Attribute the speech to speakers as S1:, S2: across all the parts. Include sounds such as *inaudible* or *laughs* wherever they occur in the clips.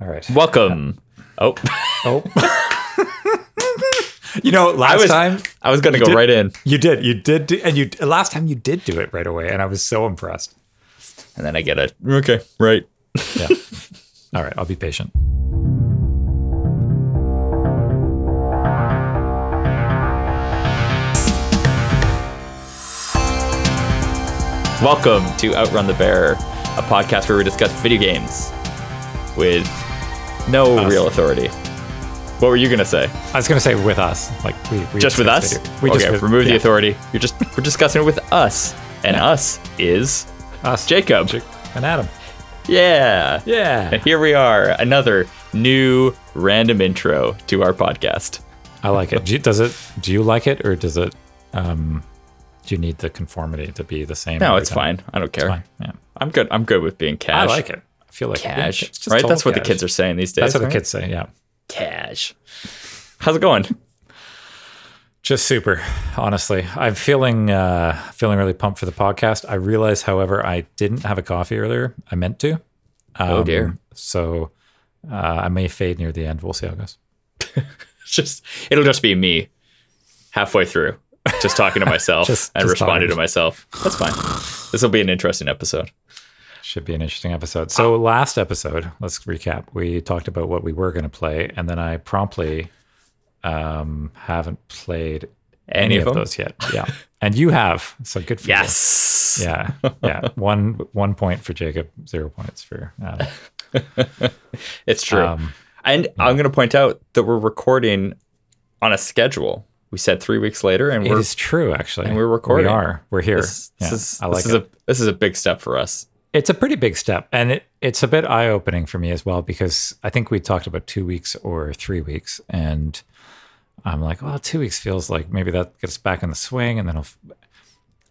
S1: All right.
S2: Welcome. Oh,
S1: Oh. *laughs* you know, last
S2: was-
S1: time
S2: I was gonna go
S1: did-
S2: right in,
S1: you did, you did, do, and you last time you did do it right away, and I was so impressed.
S2: and then I get a okay, right.
S1: Yeah. *laughs* All right, I'll be patient.
S2: Welcome to Outrun the Bear, a podcast where we discuss video games with no
S1: Us.
S2: real authority. What were you gonna say?
S1: I was gonna say with us, like we, we
S2: Just with us?
S1: We
S2: okay,
S1: just
S2: remove the authority. You're just we're discussing it with us, and us is
S1: Us,
S2: Jacob.
S1: And Adam.
S2: Yeah.
S1: Yeah,
S2: And here we are, another new random intro to our podcast.
S1: I like it. Do you, does it? Do you like it, or does it? Um, do you need the conformity to be the same?
S2: No, it's
S1: time?
S2: fine. I don't care.
S1: Fine. Yeah,
S2: I'm good. I'm good with being cash.
S1: I like it. Feel like
S2: Cash,
S1: it's just
S2: right? That's what the kids are saying these days.
S1: That's what the
S2: right?
S1: kids say. Yeah.
S2: Cash. How's it going?
S1: Just super, honestly. I'm feeling uh, feeling really pumped for the podcast. I realize, however, I didn't have a coffee earlier. I meant to. Um,
S2: Oh, dear.
S1: So uh, I may fade near the end. We'll see how it goes. *laughs*
S2: Just it'll just be me halfway through, just talking to *laughs* myself
S1: Just-
S2: and
S1: just
S2: responding
S1: talking.
S2: to myself. That's fine. This will be an interesting episode.
S1: Should be an interesting episode. So last episode, let's recap. We talked about what we were going to play, and then I promptly um, haven't played any,
S2: Any
S1: of,
S2: of
S1: those yet. Yeah, and you have. So good for
S2: Yes.
S1: you. Yes. Yeah, yeah. One one point for Jacob, zero points for Adam. *laughs*
S2: It's true.
S1: Um,
S2: and I'm going to point out that we're recording on a schedule. We said three weeks later, and
S1: It
S2: we're
S1: is true, actually.
S2: and we're recording.
S1: We are. We're here.
S2: this,
S1: yeah,
S2: is,
S1: I like
S2: this is a this is a big step for us.
S1: It's a pretty big step, and it, it's a bit eye opening for me as well because I think we talked about two weeks or three weeks, and I'm like, well, two weeks feels like maybe that gets back in the swing, and then I'll.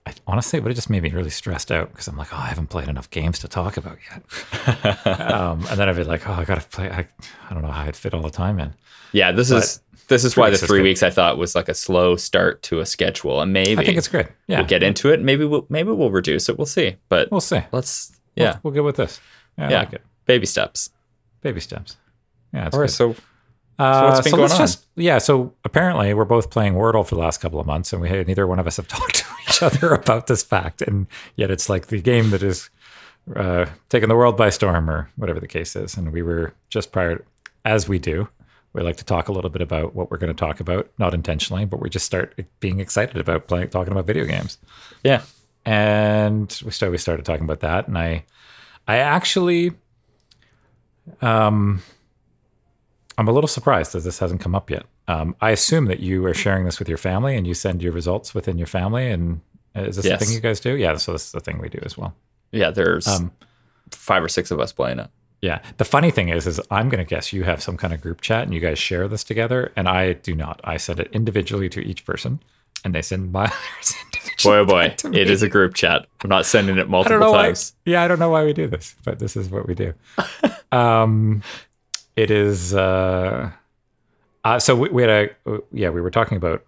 S1: I, honestly, but it just made me really stressed out because I'm like, oh, I haven't played enough games to talk about yet. *laughs* um, and then I'd be like, oh, I got to play. I, I don't know how I'd fit all the time in.
S2: Yeah, this is this is why the three weeks I thought was like a slow start to a schedule, and maybe
S1: I think it's good. Yeah,
S2: we'll get into it. Maybe we'll maybe we'll reduce it. We'll see. But
S1: We'll see.
S2: let's yeah
S1: we'll, go with this. Yeah, I like it.
S2: baby steps.
S1: Baby steps. Yeah, it's
S2: All right,
S1: good.
S2: so
S1: Uh,
S2: what's been
S1: so
S2: going
S1: let's
S2: on?
S1: Just, yeah, so apparently we're both playing Wordle for the last couple of months, and we neither one of us have *laughs* talked to each other *laughs* about this fact, and yet it's like the game that is uh, taking the world by storm, or whatever the case is. And we were just prior, as we do, we like to talk a little bit about what we're going to talk about, not intentionally, but we just start being excited about playing, talking about video games
S2: yeah,
S1: and we started we started talking about that. And i i actually um i'm a little surprised that this hasn't come up yet. Um i assume that you are sharing this with your family and you send your results within your family. And is this
S2: Yes.
S1: the thing you guys do? Yeah so this is the thing we do as well.
S2: Yeah. There's
S1: um
S2: five or six of us playing it.
S1: yeah. The funny thing is is i'm going to guess you have some kind of group chat and you guys share this together. And i do not. I send it individually to each person and they send *laughs* mine *laughs*
S2: Boy, oh boy,
S1: to
S2: it is a group chat. I'm not sending it
S1: I
S2: multiple times.
S1: why. Yeah, I don't know why we do this, but this is what we do. *laughs* um, it is. Uh, uh, so we, we had a yeah. We were talking about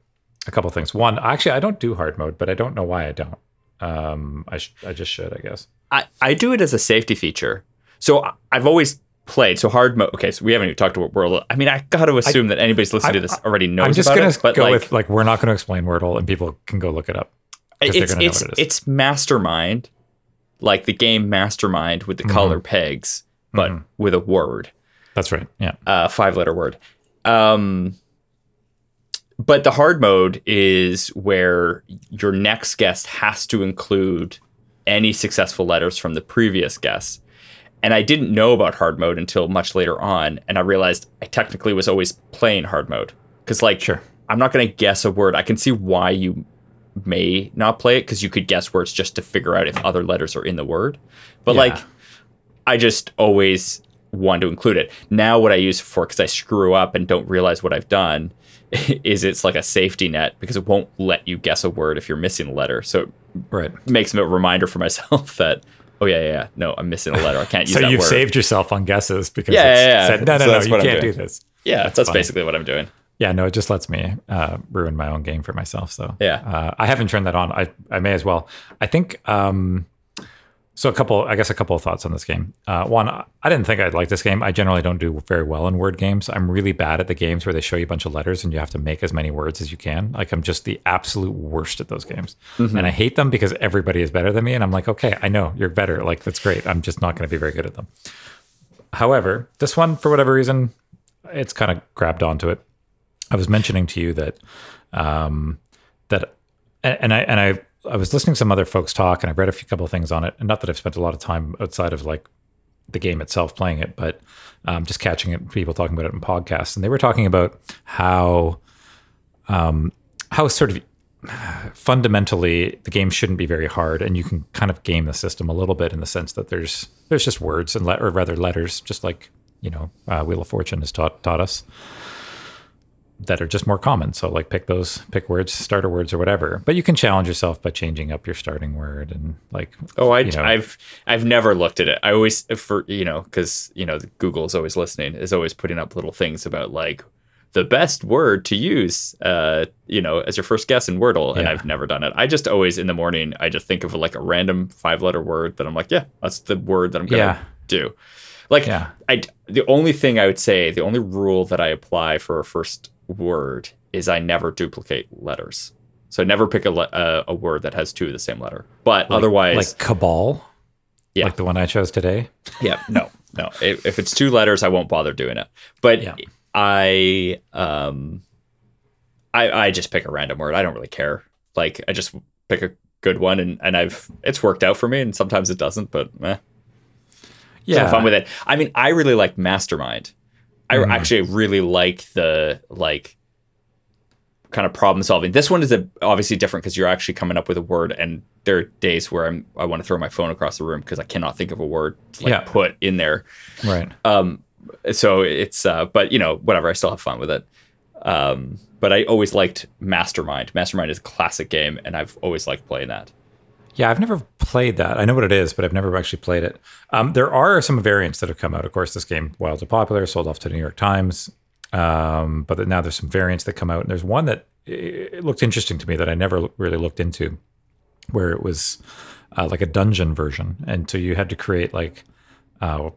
S1: a couple things. One, actually, I don't do hard mode, but I don't know why I don't. Um, I sh- I just should, I guess.
S2: I, I do it as a safety feature. So I- I've always played. So hard mode. Okay, so we haven't even talked about Wordle. I mean, I got to assume that anybody's listening to
S1: I-
S2: this already knows
S1: I'm just
S2: it. But
S1: go
S2: like,
S1: with like we're not going to explain Wordle, and people can go look it up.
S2: It's it's
S1: it is.
S2: mastermind, like the game Mastermind with the
S1: Mm-hmm.
S2: color pegs, but with a word,
S1: That's right. Yeah.
S2: a five letter word. Um, but the hard mode is where your next guest has to include any successful letters from the previous guest. And I didn't know about hard mode until much later on, and I realized I technically was always playing hard mode because, like,
S1: Sure.
S2: I'm not going to guess a word. I can see why you may not play it because you could guess words just to figure out if other letters are in the word. But
S1: Yeah.
S2: like, I just always want to include it. Now, what I use it for because I screw up and don't realize what I've done *laughs* is it's like a safety net because it won't let you guess a word if you're missing a letter. So it
S1: Right.
S2: makes me a reminder for *laughs* myself that oh yeah yeah, yeah. no I'm missing a letter I can't *laughs* use
S1: So
S2: that
S1: you've
S2: word.
S1: saved yourself on guesses because
S2: Yeah,
S1: it's
S2: yeah, yeah.
S1: said no, no,
S2: So
S1: no, you can't do this.
S2: yeah,
S1: That's
S2: that's, basically what I'm doing.
S1: Yeah, no, it just lets me uh, ruin my own game for myself. So
S2: Yeah.
S1: uh, I haven't turned that on. I I may as well. I think um, So a couple, I guess, a couple of thoughts on this game. Uh, one, I didn't think I'd like this game. I generally don't do very well in word games. I'm really bad at the games where they show you a bunch of letters and you have to make as many words as you can. Like I'm just the absolute worst at those games, and I hate them because everybody is better than me. And I'm like, okay, I know you're better. Like that's great. I'm just not going to be very good at them. However, this one, for whatever reason, it's kind of grabbed onto it. I was mentioning to you that um, that, and I and I I was listening to some other folks talk, and I read a few couple of things on it. And not that I've spent a lot of time outside of like the game itself playing it, but um, just catching it, people talking about it in podcasts, and they were talking about how um, how sort of fundamentally the game shouldn't be very hard, and you can kind of game the system a little bit in the sense that there's there's just words and le- or rather letters, just like you know uh, Wheel of Fortune has taught taught us that are just more common. So like pick those pick words, starter words or whatever. But you can challenge yourself by changing up your starting word and like
S2: Oh, I,
S1: you know,
S2: I've I've never looked at it. I always for you know because you know Google is always listening, is always putting up little things about like the best word to use, uh, you know, as your first guess in Wordle, and
S1: Yeah.
S2: I've never done it. I just always in the morning I just think of like a random five letter word that I'm like, yeah, that's the word that I'm gonna
S1: Yeah.
S2: do. Like
S1: Yeah.
S2: I the only thing I would say, the only rule that I apply for a first word is I never duplicate letters. So I never pick a, le- a, a word that has two of the same letter. But
S1: like-
S2: otherwise,
S1: like cabal.
S2: Yeah.
S1: Like the one I chose today.
S2: yeah, no, no. If, if it's two letters, I won't bother doing it. But
S1: Yeah.
S2: I, um, I, I just pick a random word. I don't really care. Like I just pick a good one, and and I've it's worked out for me, and sometimes it doesn't. But eh,
S1: Yeah.
S2: have fun with it. I mean, I really like Mastermind. I
S1: Mhm.
S2: actually really like the like kind of problem solving. This one is a, obviously different because you're actually coming up with a word, and there are days where I'm I want to throw my phone across the room because I cannot think of a word to like
S1: Yeah.
S2: put in there.
S1: Right.
S2: Um, so it's uh, but you know whatever. I still have fun with it. Um, but I always liked Mastermind. Mastermind is a classic game, and I've always liked playing that.
S1: Yeah, I've never played that. I know what it is, but I've never actually played it. Um, there are some variants that have come out. Of course, this game wildly popular, sold off to the New York Times. Um, but now there's some variants that come out, and there's one that it looked interesting to me that I never really looked into, where it was uh, like a dungeon version, and so you had to create like uh,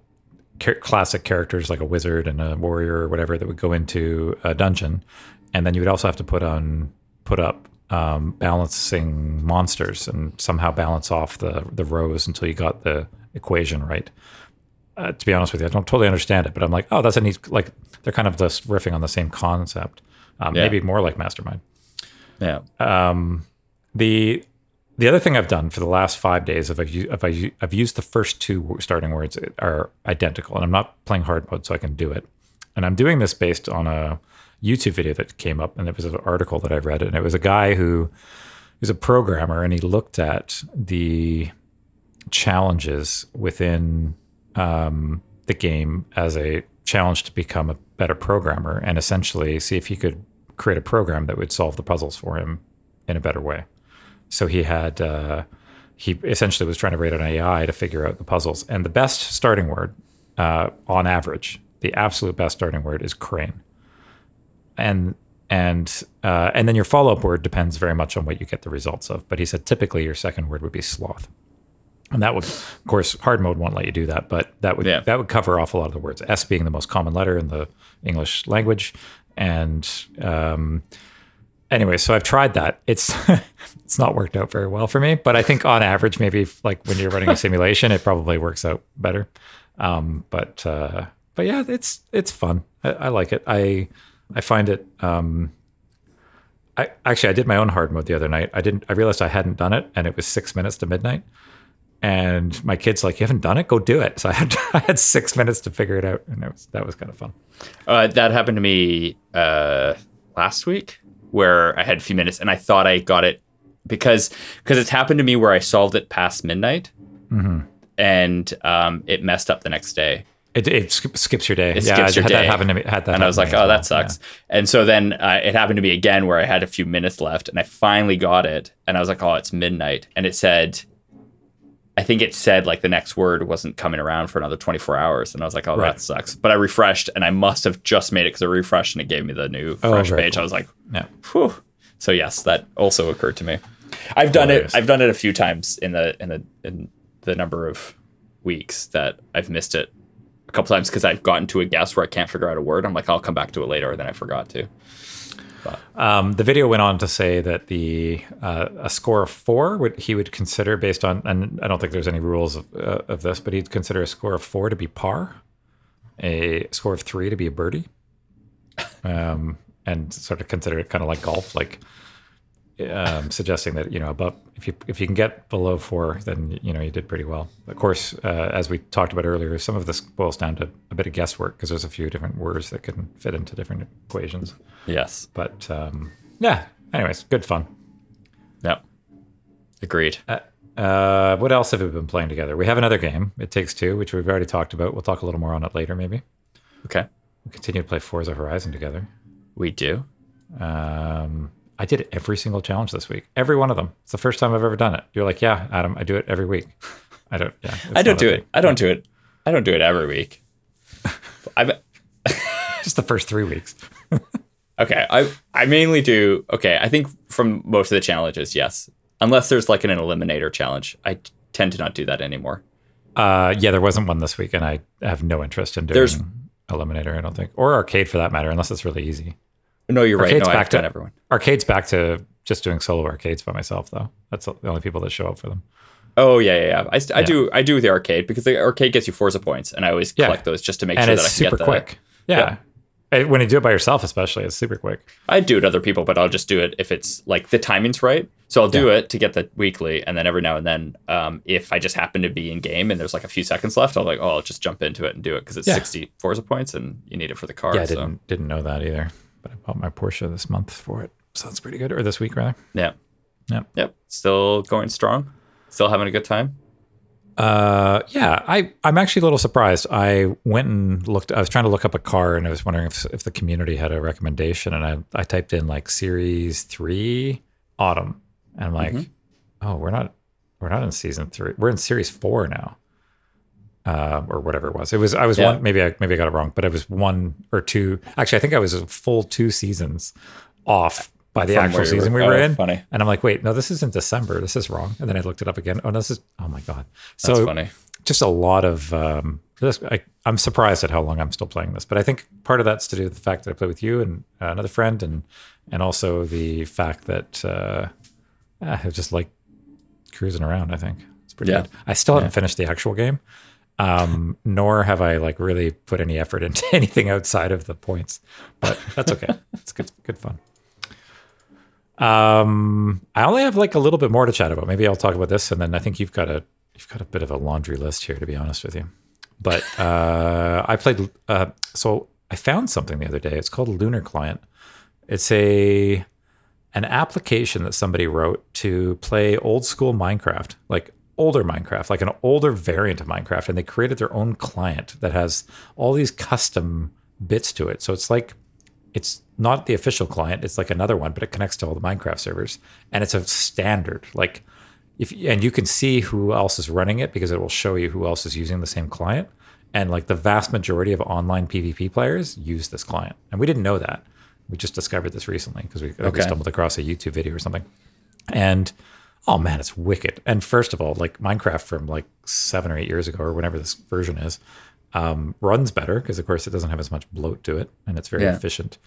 S1: classic characters like a wizard and a warrior or whatever that would go into a dungeon, and then you would also have to put on put up um, balancing monsters and somehow balance off the the rows until you got the equation right. Uh, to be honest with you, I don't totally understand it, but I'm like, oh, that's a neat. Like they're kind of just riffing on the same concept, um,
S2: Yeah.
S1: maybe more like Mastermind.
S2: Yeah.
S1: Um, the the other thing I've done for the last five days, if I've, if I, I've used the first two starting words are identical, and I'm not playing hard mode, so I can do it. And I'm doing this based on a YouTube video that came up, and it was an article that I read, and it was a guy who is a programmer, and he looked at the challenges within um, the game as a challenge to become a better programmer, and essentially see if he could create a program that would solve the puzzles for him in a better way. So he had uh, he essentially was trying to rate an AI to figure out the puzzles, and the best starting word uh, on average, the absolute best starting word is crane, and and uh, and then your follow up word depends very much on what you get the results of. But he said typically your second word would be sloth. And that would, of course, hard mode won't let you do that, but that would
S2: Yeah.
S1: that would cover off a lot of the words. S being the most common letter in the English language, and um, anyway, so I've tried that. It's *laughs* it's not worked out very well for me, but I think on average, maybe like when you're running a simulation, it probably works out better. Um, but uh, but yeah, it's it's fun. I, I like it. I I find it. Um, I actually I did my own hard mode the other night. I didn't. I realized I hadn't done it, and it was six minutes to midnight. And my kid's like, "You haven't done it? Go do it." So I had *laughs* I had six minutes to figure it out, and it was that was kind of fun.
S2: Uh, that happened to me uh, last week, where I had a few minutes and I thought I got it because because it's happened to me where I solved it past midnight,
S1: Mm-hmm.
S2: and um, it messed up the next day.
S1: It, it skips your day.
S2: It
S1: yeah,
S2: skips
S1: I
S2: your
S1: had
S2: day.
S1: that happen to me. Had that,
S2: and I was like, "Oh,
S1: as
S2: that
S1: well.
S2: sucks." And so then uh, it happened to me again where I had a few minutes left, and I finally got it, and I was like, "Oh, it's midnight," and it said, I think it said like the next word wasn't coming around for another 24 hours, and I was like, "Oh,
S1: Right.
S2: that sucks." But I refreshed, and I must have just made it because I refreshed, and it gave me the new
S1: Oh,
S2: fresh page.
S1: cool.
S2: I was like,
S1: Yeah.
S2: Whew. So yes, that also occurred to me. I've done
S1: Hilarious.
S2: it. I've done it a few times in the in the in the number of weeks that I've missed it a couple times because I've gotten to a guess where I can't figure out a word. I'm like, I'll come back to it later, and then I forgot to.
S1: Um, the video went on to say that the uh, a score of four would he would consider based on, and I don't think there's any rules of, uh, of this, but he'd consider a score of four to be par, a score of three to be a birdie, *laughs* um, and sort of consider it kind of like golf, like um, suggesting that you know above if you if you can get below four, then you know you did pretty well. Of course, uh, as we talked about earlier, some of this boils down to a bit of guesswork because there's a few different words that can fit into different equations.
S2: Yes.
S1: But um, yeah, anyways, good fun.
S2: Yep. Agreed.
S1: Uh, what else have we been playing together? We have another game, It Takes Two, which we've already talked about. We'll talk a little more on it later, maybe.
S2: Okay.
S1: We continue to play Forza Horizon together.
S2: We do.
S1: Um, I did every single challenge this week, every one of them. It's the first time I've ever done it. You're like, yeah, Adam, I do it every week. I don't. Yeah,
S2: I don't do
S1: thing.
S2: it. I don't do it. I don't do it every week. *laughs* I
S1: Just the first three weeks. *laughs*
S2: okay. I I mainly do. Okay. I think from most of the challenges, yes. Unless there's like an eliminator challenge, I t- tend to not do that anymore.
S1: Uh, yeah, there wasn't one this week, and I have no interest in doing
S2: There's-
S1: Eliminator. I don't think, or Arcade for that matter, unless it's really easy.
S2: No, you're right.
S1: Arcade's
S2: No,
S1: back
S2: I've
S1: to-
S2: everyone.
S1: Arcade's back to just doing solo arcades by myself, though. That's the only people that show up for them.
S2: Oh yeah, yeah, yeah. I, st- I do. I do the arcade because the arcade gets you Forza points, and I always
S1: Yeah.
S2: collect those just to make
S1: and
S2: sure that I can
S1: super
S2: get the,
S1: quick. Yeah. Uh, When you do it by yourself, especially, it's super quick.
S2: I do it other people, but I'll just do it if it's like the timing's right. So I'll do it to get the weekly, and then every now and then, um, if I just happen to be in game and there's like a few seconds left, I'll like, oh, I'll just jump into it and do it because it's
S1: Yeah.
S2: 60 Forza points and you need it for the car.
S1: yeah, I
S2: so.
S1: didn't didn't know that either. But I bought my Porsche this month for it, so that's pretty good. Or this week rather.
S2: Yeah.
S1: Yep.
S2: Yep. Still going strong. Still having a good time.
S1: Uh, yeah, I I'm actually a little surprised. I went and looked. I was trying to look up a car, and I was wondering if if the community had a recommendation, and I I typed in like Series Three Autumn, and I'm like, oh, we're not we're not in Season Three. We're in Series Four now. Uh, or whatever it was. It was I was
S2: Yeah.
S1: one maybe I maybe I got it wrong, but I was one or two. Actually, I think I was a full two seasons off by the
S2: From
S1: actual season
S2: were-
S1: we were
S2: oh,
S1: in.
S2: funny.
S1: And I'm like, wait, no, this isn't December. This is wrong. And then I looked it up again. Oh, no, this is. Oh my god.
S2: That's
S1: So
S2: funny.
S1: just a lot of. Um, just, I, I'm surprised at how long I'm still playing this, but I think part of that's to do with the fact that I play with you and uh, another friend, and and also the fact that uh, I just like cruising around. I think it's pretty
S2: Yeah.
S1: good. I still haven't finished the actual game, um, nor have I like really put any effort into *laughs* anything outside of the points. But that's okay. it's good, good fun. Um, I only have like a little bit more to chat about. Maybe I'll talk about this, and then I think you've got a you've got a bit of a laundry list here, to be honest with you. But uh, I played. Uh, so I found something the other day. It's called Lunar Client. It's a an application that somebody wrote to play old school Minecraft, like older Minecraft, like an older variant of Minecraft, and they created their own client that has all these custom bits to it. So it's like it's not the official client; it's like another one, but it connects to all the Minecraft servers, and it's a standard. Like if and you can see who else is running it because it will show you who else is using the same client. And like the vast majority of online PvP players use this client, and we didn't know that. We just discovered this recently because we, think we stumbled across a YouTube video or something. And oh man, it's wicked. And first of all, like Minecraft from like seven or eight years ago or whenever this version is, um, runs better because of course it doesn't have as much bloat to it and it's very
S2: Yeah.
S1: efficient.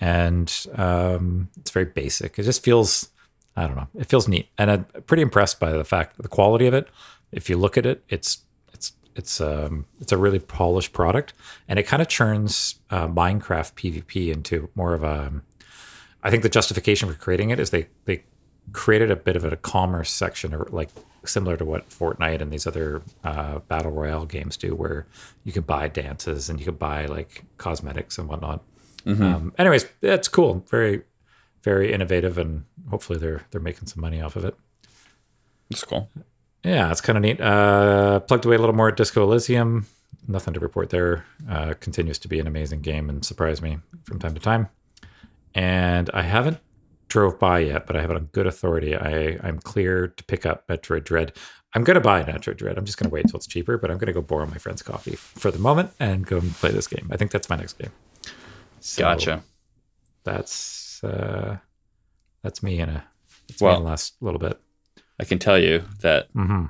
S1: And um, it's very basic. It just feels, I don't know, it feels neat. And I'm pretty impressed by the fact the quality of it. If you look at it, it's it's it's um it's a really polished product, and it kind of churns uh, Minecraft PvP into more of a. I think the justification for creating it is they they created a bit of a commerce section, or like similar to what Fortnite and these other uh, battle royale games do, where you can buy dances and you can buy like cosmetics and whatnot. Um, anyways, it's cool, very very innovative, and hopefully they're they're making some money off of it.
S2: It's cool.
S1: Yeah, it's kind of neat. Uh, plugged away a little more at Disco Elysium. Nothing to report there. Uh, continues to be an amazing game and surprise me from time to time. And I haven't drove by yet, but I have it on good authority. I, I'm clear to pick up Metroid Dread. I'm going to buy Metroid Dread. I'm just going to wait till it's cheaper, but I'm going to go borrow my friend's coffee for the moment and go and play this game. I think that's my next game. So
S2: Gotcha.
S1: That's uh, that's me in a, that's
S2: Well-
S1: me in last little bit.
S2: I can tell you that
S1: hmm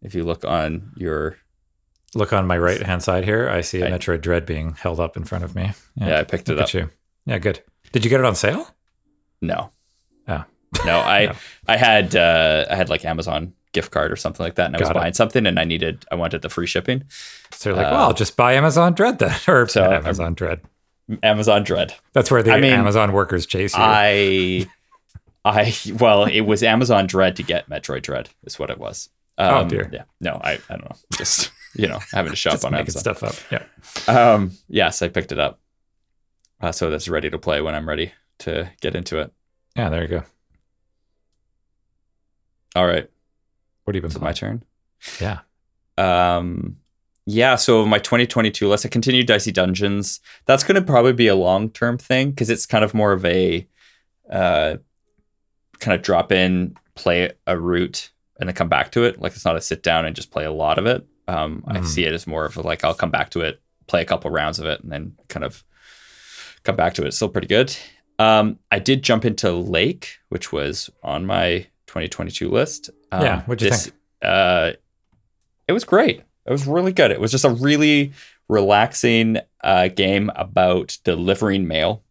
S2: If you look on your
S1: Look on my right hand side here. I see a
S2: I-
S1: Metroid Dread being held up in front of me.
S2: yeah, I picked it
S1: Look
S2: up.
S1: Yeah, good. Did you get it on sale?
S2: No,
S1: Oh,
S2: no, I *laughs*
S1: No.
S2: I had uh, I had like Amazon gift card or something like that, and I was
S1: it.
S2: buying something, and I needed I wanted the free shipping.
S1: so you're like,
S2: Uh,
S1: well, I'll just buy Amazon Dread then, *laughs* or
S2: So, um,
S1: Amazon Dread.
S2: Amazon Dread.
S1: That's where the
S2: I mean,
S1: Amazon workers chase you.
S2: I *laughs* I well, it was Amazon Dread to get Metroid Dread is what it was. Um,
S1: Oh, dear.
S2: Yeah, no, I I don't know. Just you know having to shop
S1: just
S2: on
S1: making
S2: Amazon.
S1: stuff up. Yeah.
S2: Um, yes, I picked it up. Uh, so that's ready to play when I'm ready to get into it.
S1: Yeah, there you go.
S2: All right,
S1: What have you been
S2: is my turn?
S1: Yeah.
S2: Um, yeah, so my 2022 list, I continued Dicey Dungeons. That's going to probably be a long term thing because it's kind of more of a uh, kind of drop in, play a route, and then come back to it. Like it's not a sit down and just play a lot of it. Um, I
S1: Mhm.
S2: see it as more of a, like I'll come back to it, play a couple rounds of it, and then kind of come back to it. It's still pretty good. Um, I did jump into Lake, which was on my 2022 list. Um,
S1: Yeah, what'd you think?
S2: Uh, it was great. It was really good. It was just a really relaxing uh, game about delivering mail.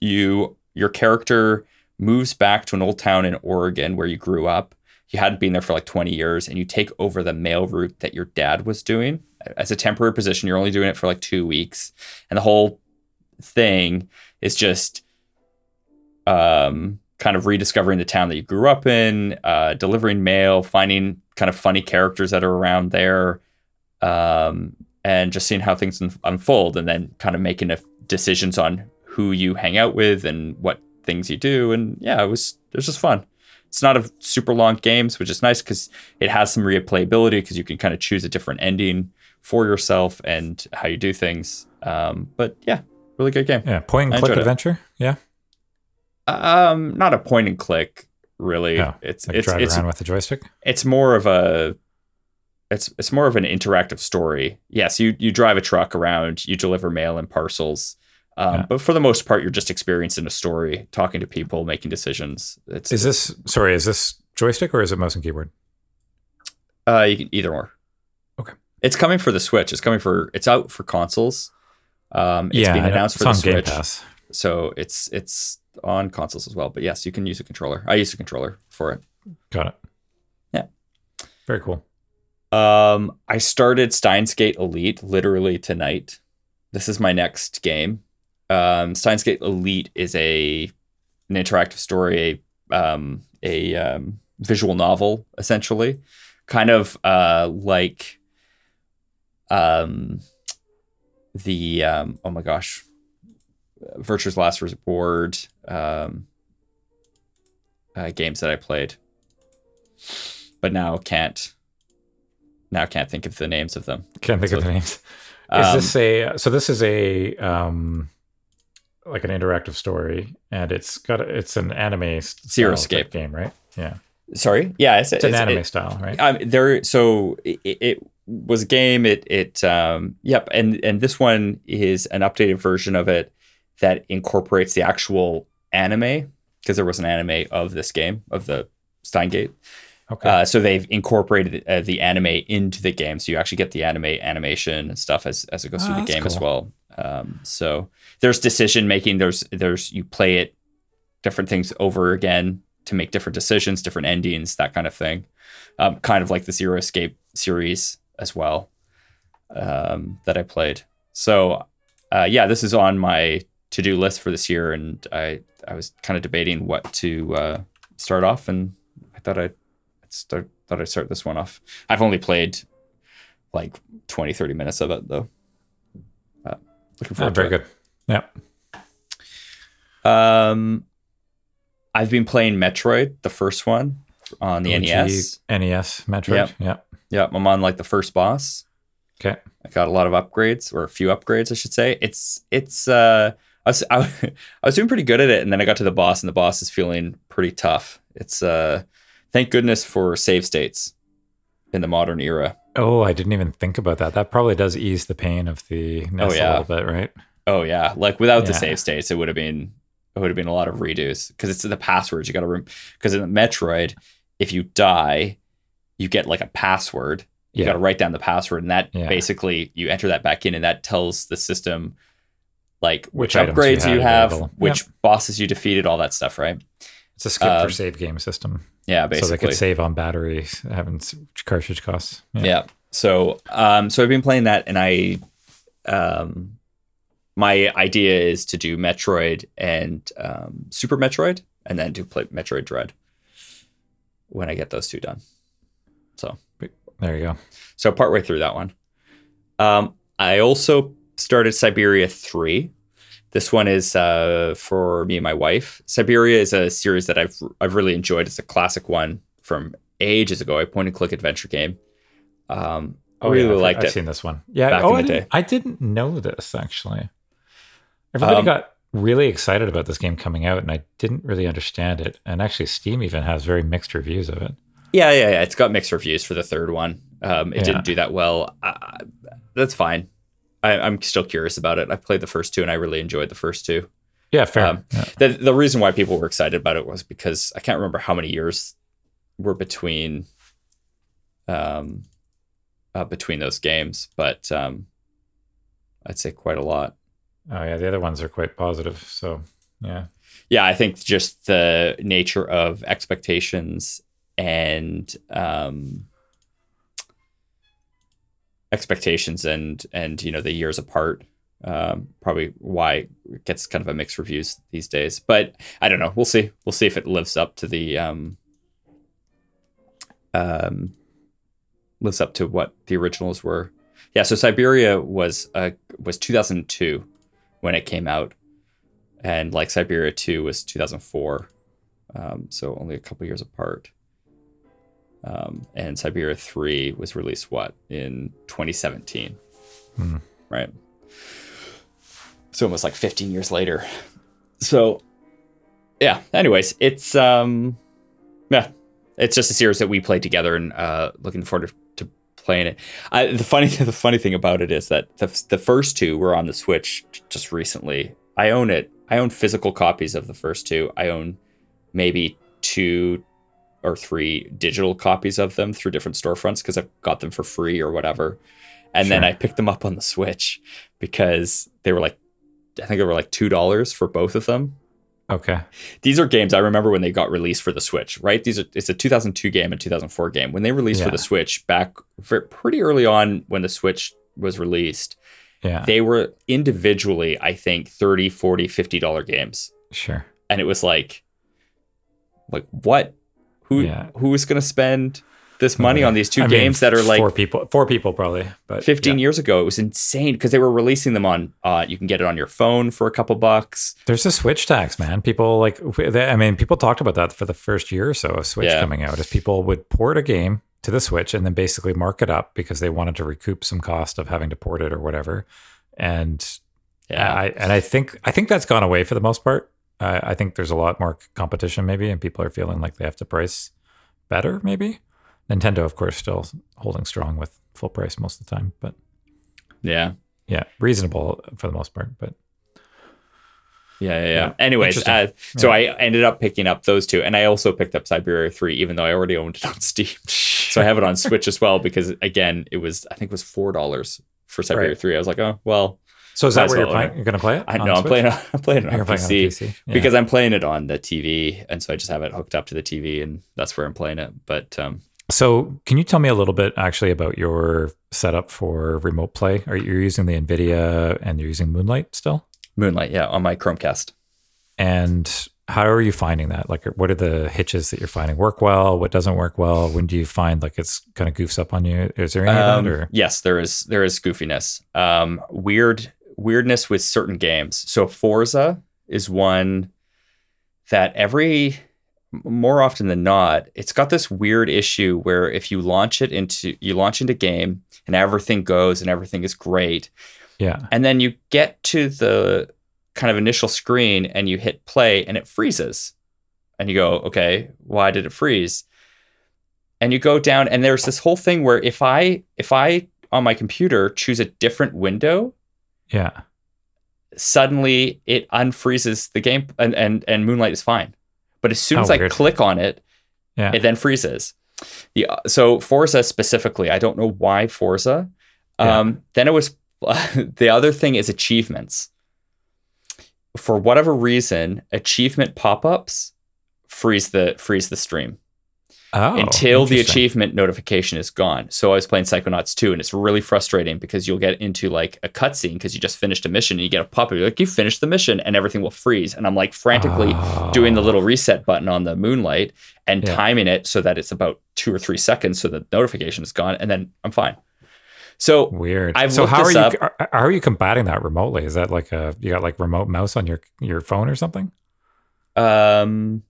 S2: You your character moves back to an old town in Oregon where you grew up. You hadn't been there for like 20 years, and you take over the mail route that your dad was doing as a temporary position. You're only doing it for like two weeks, and the whole thing is just um, kind of rediscovering the town that you grew up in, uh, delivering mail, finding kind of funny characters that are around there, um, and just seeing how things un- unfold, and then kind of making a, decisions on who you hang out with and what things you do. And yeah, it was it was just fun. It's not a super long game, which is nice because it has some replayability because you can kind of choose a different ending for yourself and how you do things. Um, but yeah, really good game.
S1: Yeah. Point and click
S2: enjoyed it.
S1: adventure. Yeah.
S2: Um, not a point and click, really.
S1: Yeah,
S2: it's
S1: Like
S2: it's
S1: drive
S2: it's
S1: around with the joystick.
S2: it's more of a it's it's more of an interactive story. Yes, you you drive a truck around, you deliver mail and parcels. Um,
S1: Yeah.
S2: But for the most part, you're just experiencing a story, talking to people, making decisions. It's
S1: Is this sorry? Is this joystick or is it mouse and keyboard?
S2: uh, you can either or.
S1: Okay.
S2: It's coming for the Switch. It's coming for. It's out for consoles. Um, it's
S1: yeah,
S2: being announced
S1: it's
S2: for
S1: on
S2: the
S1: Game
S2: Switch,
S1: Pass.
S2: so it's it's on consoles as well. But yes, you can use a controller. I use a controller for it.
S1: Got it.
S2: Yeah.
S1: Very cool.
S2: Um, I started Steins Gate Elite literally tonight. This is my next game. Um, Steins Gate Elite is a an interactive story, a um, a um, visual novel essentially, kind of uh, like um, the um, oh my gosh, Virtue's Last Reward um, uh, games that I played, but now can't now can't think of the names of them.
S1: Can't think of the names. Is
S2: Um,
S1: this a so this is a um like an interactive story and it's got a, it's an anime
S2: Zero
S1: style
S2: Escape.
S1: game, right? Yeah.
S2: Sorry, yeah, it's,
S1: It's an anime
S2: it-
S1: style, right?
S2: um, there so it, it was a game it it um yep and and this one is an updated version of it that incorporates the actual anime because there was an anime of this game of the Steins Gate
S1: Okay.
S2: uh, so they've incorporated uh, the anime into the game. So you actually get the anime animation and stuff as, as it goes
S1: Oh,
S2: through the
S1: that's
S2: game as well. Um, so there's decision making. There's there's you play it different things over again to make different decisions different endings that kind of thing. Um, kind of like the Zero Escape series as well um, that I played. So uh, yeah, this is on my to do list for this year, and I I was kind of debating what to uh, start off, and I thought I'd start thought I'd start this one off. I've only played like 20, 30 minutes of it though. Uh, looking
S1: Ah,
S2: forward
S1: very
S2: to it.
S1: good. Yeah.
S2: Um, I've been playing Metroid, the first one on the
S1: OG
S2: NES.
S1: NES Metroid.
S2: Yep.
S1: Yeah.
S2: Yeah, I'm on like the first boss.
S1: Okay.
S2: I got a lot of upgrades, or a few upgrades, I should say. It's it's uh, I was I, *laughs* I was doing pretty good at it, and then I got to the boss, and the boss is feeling pretty tough. It's uh, thank goodness for save states in the modern era.
S1: Oh, I didn't even think about that. That probably does ease the pain of the NES
S2: yeah.
S1: a little bit, right?
S2: Oh yeah, like without the save states, it would have been it would have been a lot of redos because it's the passwords you got to because in the Metroid, if you die, you get like a password. You
S1: Yeah.
S2: got to write down the password, and that
S1: Yeah.
S2: basically you enter that back in, and that tells the system like which,
S1: Which items you
S2: upgrades you, have,
S1: available.
S2: which bosses you defeated, all that stuff, right?
S1: It's a skip
S2: Um,
S1: for save game system,
S2: Yeah,
S1: so they could save on batteries, having cartridge costs.
S2: yeah. So, um, so I've been playing that, and I, um, my idea is to do Metroid and um, Super Metroid, and then to play Metroid Dread when I get those two done.
S1: So there you go.
S2: So partway through that one. Um, I also started Syberia 3. This one is uh, for me and my wife. Syberia is a series that I've I've really enjoyed. It's a classic one from ages ago, a point and click adventure game. Um, I really
S1: Oh, yeah, I've-
S2: liked
S1: I've
S2: it.
S1: seen this one. Yeah.
S2: back
S1: oh,
S2: in
S1: I didn't,
S2: day.
S1: I didn't know this actually. Everybody
S2: Um,
S1: got really excited about this game coming out, and I didn't really understand it. And actually, Steam even has very mixed reviews of it.
S2: Yeah, yeah, yeah. It's got mixed reviews for the third one. Um, it
S1: Yeah.
S2: didn't do that well. Uh, that's fine. I, I'm still curious about it. I played the first two and I really enjoyed the first two.
S1: Yeah, fair.
S2: Um,
S1: Yeah.
S2: The the reason why people were excited about it was because I can't remember how many years were between um uh, between those games, but um I'd say quite a lot.
S1: Oh yeah, the other ones are quite positive. So yeah,
S2: Yeah, I think just the nature of expectations and um expectations and and you know the years apart um probably why it gets kind of a mixed reviews these days. But i don't know. We'll see. We'll see if it lives up to the um um lives up to what the originals were. Yeah so syberia was uh was 2002 when it came out. And like syberia 2 was 2004 um so only a couple years apart um, and Syberia 3 was released what in 2017
S1: Hmm.
S2: right. So almost like 15 years later. So yeah anyways it's um yeah it's just a series that we played together and uh looking forward to, to playing it. I, the funny *laughs* the funny thing about it is that the, the first two were on the switch just recently. I own it. I own physical copies of the first two. I own maybe two or three digital copies of them through different storefronts because I've got them for free or whatever. And then I picked them up on the Switch because they were like, I think they were like two dollars for both of them.
S1: okay.
S2: These are games I remember when they got released for the Switch, right? These are it's a 2002 game and 2004 game. When they released for the Switch back pretty early on when the Switch was released,
S1: Yeah,
S2: they were individually, I think, 30, 40, 50 dollar games.
S1: sure.
S2: And it was like, like what? Who
S1: Yeah.
S2: who is going to spend this money on these two
S1: I mean,
S2: games that are like
S1: four people, four people probably, but
S2: 15
S1: yeah.
S2: years ago? It was insane because they were releasing them on. Uh, you can get it on your phone for a couple bucks.
S1: There's a Switch tax, man. People like, I mean, people talked about that for the first year or so of Switch
S2: Yeah.
S1: coming out, is people would port a game to the Switch and then basically mark it up because they wanted to recoup some cost of having to port it or whatever. And
S2: Yeah,
S1: I and I think I think that's gone away for the most part. Uh, I think there's a lot more competition maybe, and people are feeling like they have to price better. Maybe Nintendo, of course, still holding strong with full price most of the time, but
S2: yeah,
S1: yeah, reasonable for the most part. But
S2: yeah, yeah. yeah.
S1: Yeah.
S2: Anyways, uh, so I ended up picking up those two, and I also picked up Syberia Three, even though I already owned it on *laughs* Steam. *laughs* so I have it on Switch as well because again, it was I think it was four dollars for Syberia
S1: Right.
S2: Three. I was like, oh well,
S1: so is that where you're playing? You're going to play it?
S2: I know I'm
S1: Switch?
S2: playing. I'm *laughs* playing it on PC.
S1: on PC yeah.
S2: because I'm playing it on the TV, and so I just have it hooked up to the TV, and that's where I'm playing it. But um,
S1: So, can you tell me a little bit actually about your setup for remote play? Are you using the NVIDIA and you're using Moonlight still?
S2: Moonlight, yeah, on my Chromecast.
S1: And how are you finding that? Like, what are the hitches that you're finding work well? What doesn't work well? When do you find like it's kind of goofs up on you? Is there any
S2: Um,
S1: of that? Or
S2: yes, there is there is goofiness, um, weird weirdness with certain games. So Forza is one that every more often than not, it's got this weird issue where if you launch it into you launch into game and everything goes and everything is great,
S1: yeah,
S2: and then you get to the kind of initial screen and you hit play and it freezes. And you go okay why did it freeze? And you go down and there's this whole thing where if i if i on my computer choose a different window
S1: yeah,
S2: suddenly it unfreezes the game and and, and moonlight is fine but as soon
S1: Oh,
S2: as i
S1: weird.
S2: click on it
S1: yeah.
S2: it then freezes The so Forza specifically, I don't know why Forza.
S1: Yeah.
S2: Um, Then it was *laughs* the other thing is achievements. For whatever reason, achievement pop-ups freeze the freeze the stream
S1: Oh,
S2: until the achievement notification is gone. So I was playing Psychonauts 2 and it's really frustrating because you'll get into like a cutscene because you just finished a mission and you get a pop up. Like, you finished the mission and everything will freeze. And I'm like frantically
S1: Oh.
S2: doing the little reset button on the moonlight and
S1: Yeah.
S2: timing it so that it's about two or three seconds so the notification is gone and then I'm fine. So
S1: Weird.
S2: I've
S1: so how are you? Are, how are you combating that remotely? Is that like a you got like remote mouse on your your phone or something?
S2: Um,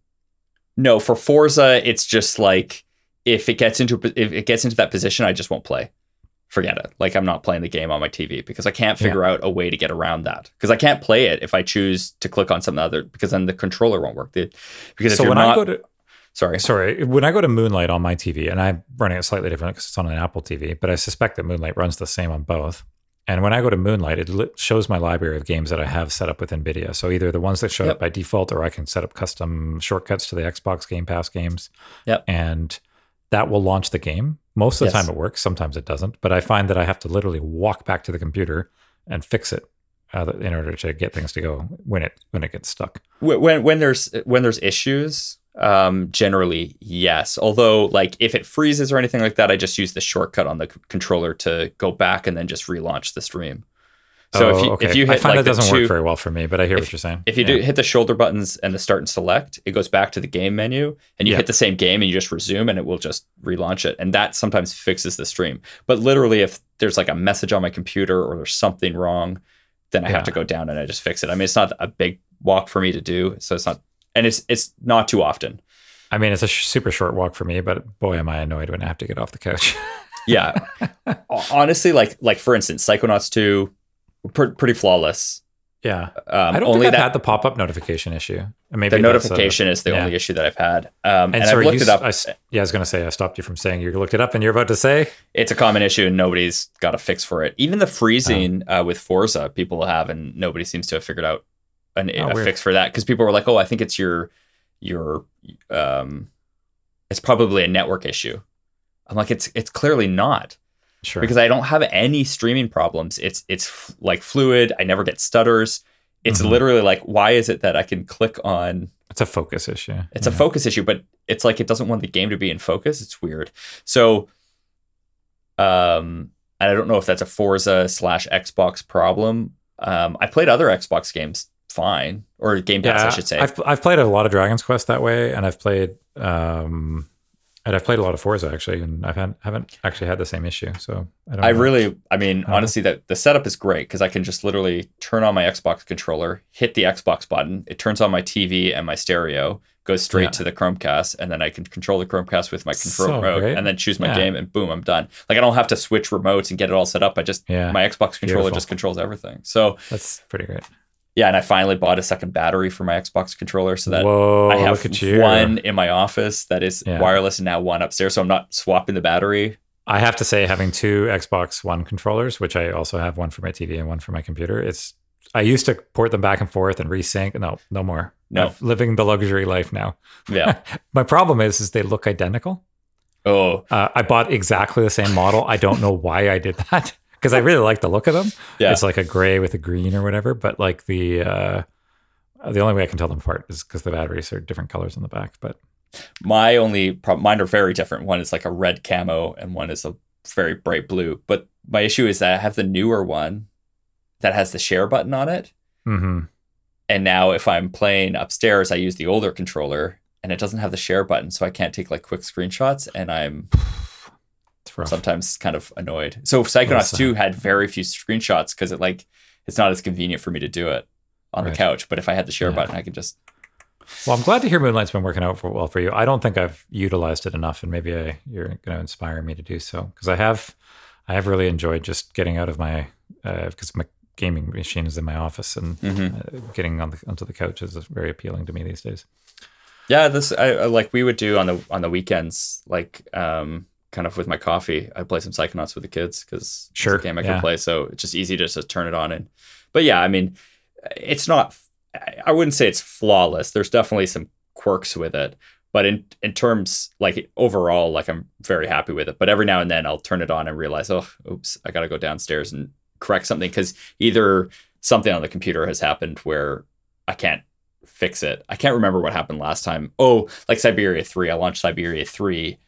S2: no, for Forza, it's just like if it gets into if it gets into that position, I just won't play. Forget it. Like I'm not playing the game on my TV because I can't figure out a way to get around that. Because I can't play it if I choose to click on something other because then the controller won't work. The- Because if
S1: so
S2: you're
S1: when
S2: not,
S1: I go to
S2: sorry,
S1: sorry, when I go to Moonlight on my TV, and I'm running it slightly different because it's on an Apple TV, but I suspect that Moonlight runs the same on both. And when I go to Moonlight, it li- shows my library of games that I have set up with NVIDIA. So either the ones that show
S2: Yep.
S1: up by default, or I can set up custom shortcuts to the Xbox Game Pass games.
S2: Yep.
S1: And that will launch the game. Most of the
S2: Yes.
S1: time it works. Sometimes it doesn't. But I find that I have to literally walk back to the computer and fix it uh, in order to get things to go when it when it gets stuck.
S2: When when there's when there's issues um generally yes although like if it freezes or anything like that i just use the shortcut on the c- controller to go back and then just relaunch the stream so if you if you
S1: Oh, I find
S2: like
S1: that doesn't
S2: two,
S1: work very well for me, but I hear what you're saying.
S2: if you
S1: Yeah.
S2: do hit the shoulder buttons and the start and select it goes back to the game menu and you
S1: Yeah.
S2: hit the same game and you just resume and it will just relaunch it and that sometimes fixes the stream but literally if there's like a message on my computer or there's something wrong then i
S1: Yeah.
S2: have to go down and i just fix it i mean it's not a big walk for me to do so it's not and it's it's not too often
S1: I mean, it's a sh- super short walk for me, but boy, am I annoyed when I have to get off the couch. *laughs*
S2: yeah honestly like like for instance psychonauts 2 pr- pretty flawless
S1: yeah,
S2: um,
S1: I don't
S2: only
S1: think I've
S2: that
S1: had the pop-up notification issue. Maybe
S2: the
S1: that's a-
S2: notification is the
S1: yeah.
S2: only issue that i've had um, and,
S1: And,
S2: i've looked
S1: you
S2: it up
S1: I yeah, I was going to say I stopped you from saying you looked it up, and you're about to say
S2: it's a common issue and nobody's got a fix for it. Even the freezing
S1: Oh.
S2: uh, with Forza, people have, and nobody seems to have figured out an,
S1: Oh,
S2: a
S1: weird.
S2: fix for that because people were like, "Oh, I think it's your your um, it's probably a network issue." I'm like, "It's it's clearly not
S1: sure
S2: because I don't have any streaming problems. It's it's f- like fluid. I never get stutters. It's
S1: Mhm.
S2: literally like, why is it that I can click on
S1: it's a focus issue.
S2: it's a focus issue, but it's like it doesn't want the game to be in focus. It's weird. So, um, and I don't know if that's a Forza slash Xbox problem. Um, I played other Xbox games fine, or Game Pass, I should say.
S1: I've I've played a lot of Dragon's Quest that way, and I've played um, and I've played a lot of Forza actually, and I've had haven't actually had the same issue. So I don't.
S2: I
S1: know.
S2: really, I mean,
S1: Uh-huh.
S2: honestly, that the setup is great because I can just literally turn on my Xbox controller, hit the Xbox button, it turns on my TV and my stereo, goes straight
S1: Yeah.
S2: to the Chromecast, and then I can control the Chromecast with my control
S1: So
S2: remote,
S1: great.
S2: and then choose my
S1: Yeah.
S2: game, and boom, I'm done. Like I don't have to switch remotes and get it all set up. I just
S1: Yeah,
S2: my Xbox controller
S1: Beautiful.
S2: just controls everything. So
S1: that's pretty great.
S2: Yeah, and I finally bought a second battery for my Xbox controller so that
S1: Whoa!
S2: I have
S1: look at you.
S2: one in my office that is
S1: Yeah.
S2: wireless and now one upstairs, so I'm not swapping the battery.
S1: I have to say, having two Xbox One controllers, which I also have one for my TV and one for my computer, it's I used to port them back and forth and resync. No, no more.
S2: No.
S1: I'm living the luxury life now.
S2: Yeah. *laughs*
S1: My problem is, is they look identical.
S2: oh,
S1: Uh, I bought exactly the same model. I don't know why I did that because I really like the look of them.
S2: yeah.
S1: It's like a gray with a green or whatever. But like the uh, the only way I can tell them apart is because the batteries are different colors on the back. But
S2: My only problem, mine are very different. One is like a red camo, and one is a very bright blue. But my issue is that I have the newer one that has the share button on it.
S1: hmm
S2: And now if I'm playing upstairs, I use the older controller and it doesn't have the share button. So I can't take like quick screenshots. And I'm. *sighs* *sighs* sometimes kind of annoyed. So Psychonauts 2 had very few screenshots because it like, it's not as convenient for me to do it on the couch. But if I had the share
S1: Yeah.
S2: button, I could just,
S1: Well, I'm glad to hear Moonlight's been working out for, well for you. I don't think I've utilized it enough, and maybe I, you're going to inspire me to do so because I have, I have really enjoyed just getting out of my because my gaming machine is in my office and
S2: Mhm.
S1: uh, getting on the onto the couch is very appealing to me these days.
S2: yeah, this, I, I- like we would do on the, on the weekends, like, um, kind of with my coffee, I'd play some Psychonauts with the kids because
S1: Sure,
S2: it's a game I
S1: yeah.
S2: can play. So it's just easy to just turn it on. And, but yeah, I mean, it's not, I- I wouldn't say it's flawless. There's definitely some quirks with it, But in in terms like overall, like I'm very happy with it. But every now and then I'll turn it on and realize, oh, oops, I got to go downstairs and correct something because either something on the computer has happened where I can't fix it. I can't remember what happened last time. Oh, like Syberia 3. I launched Syberia 3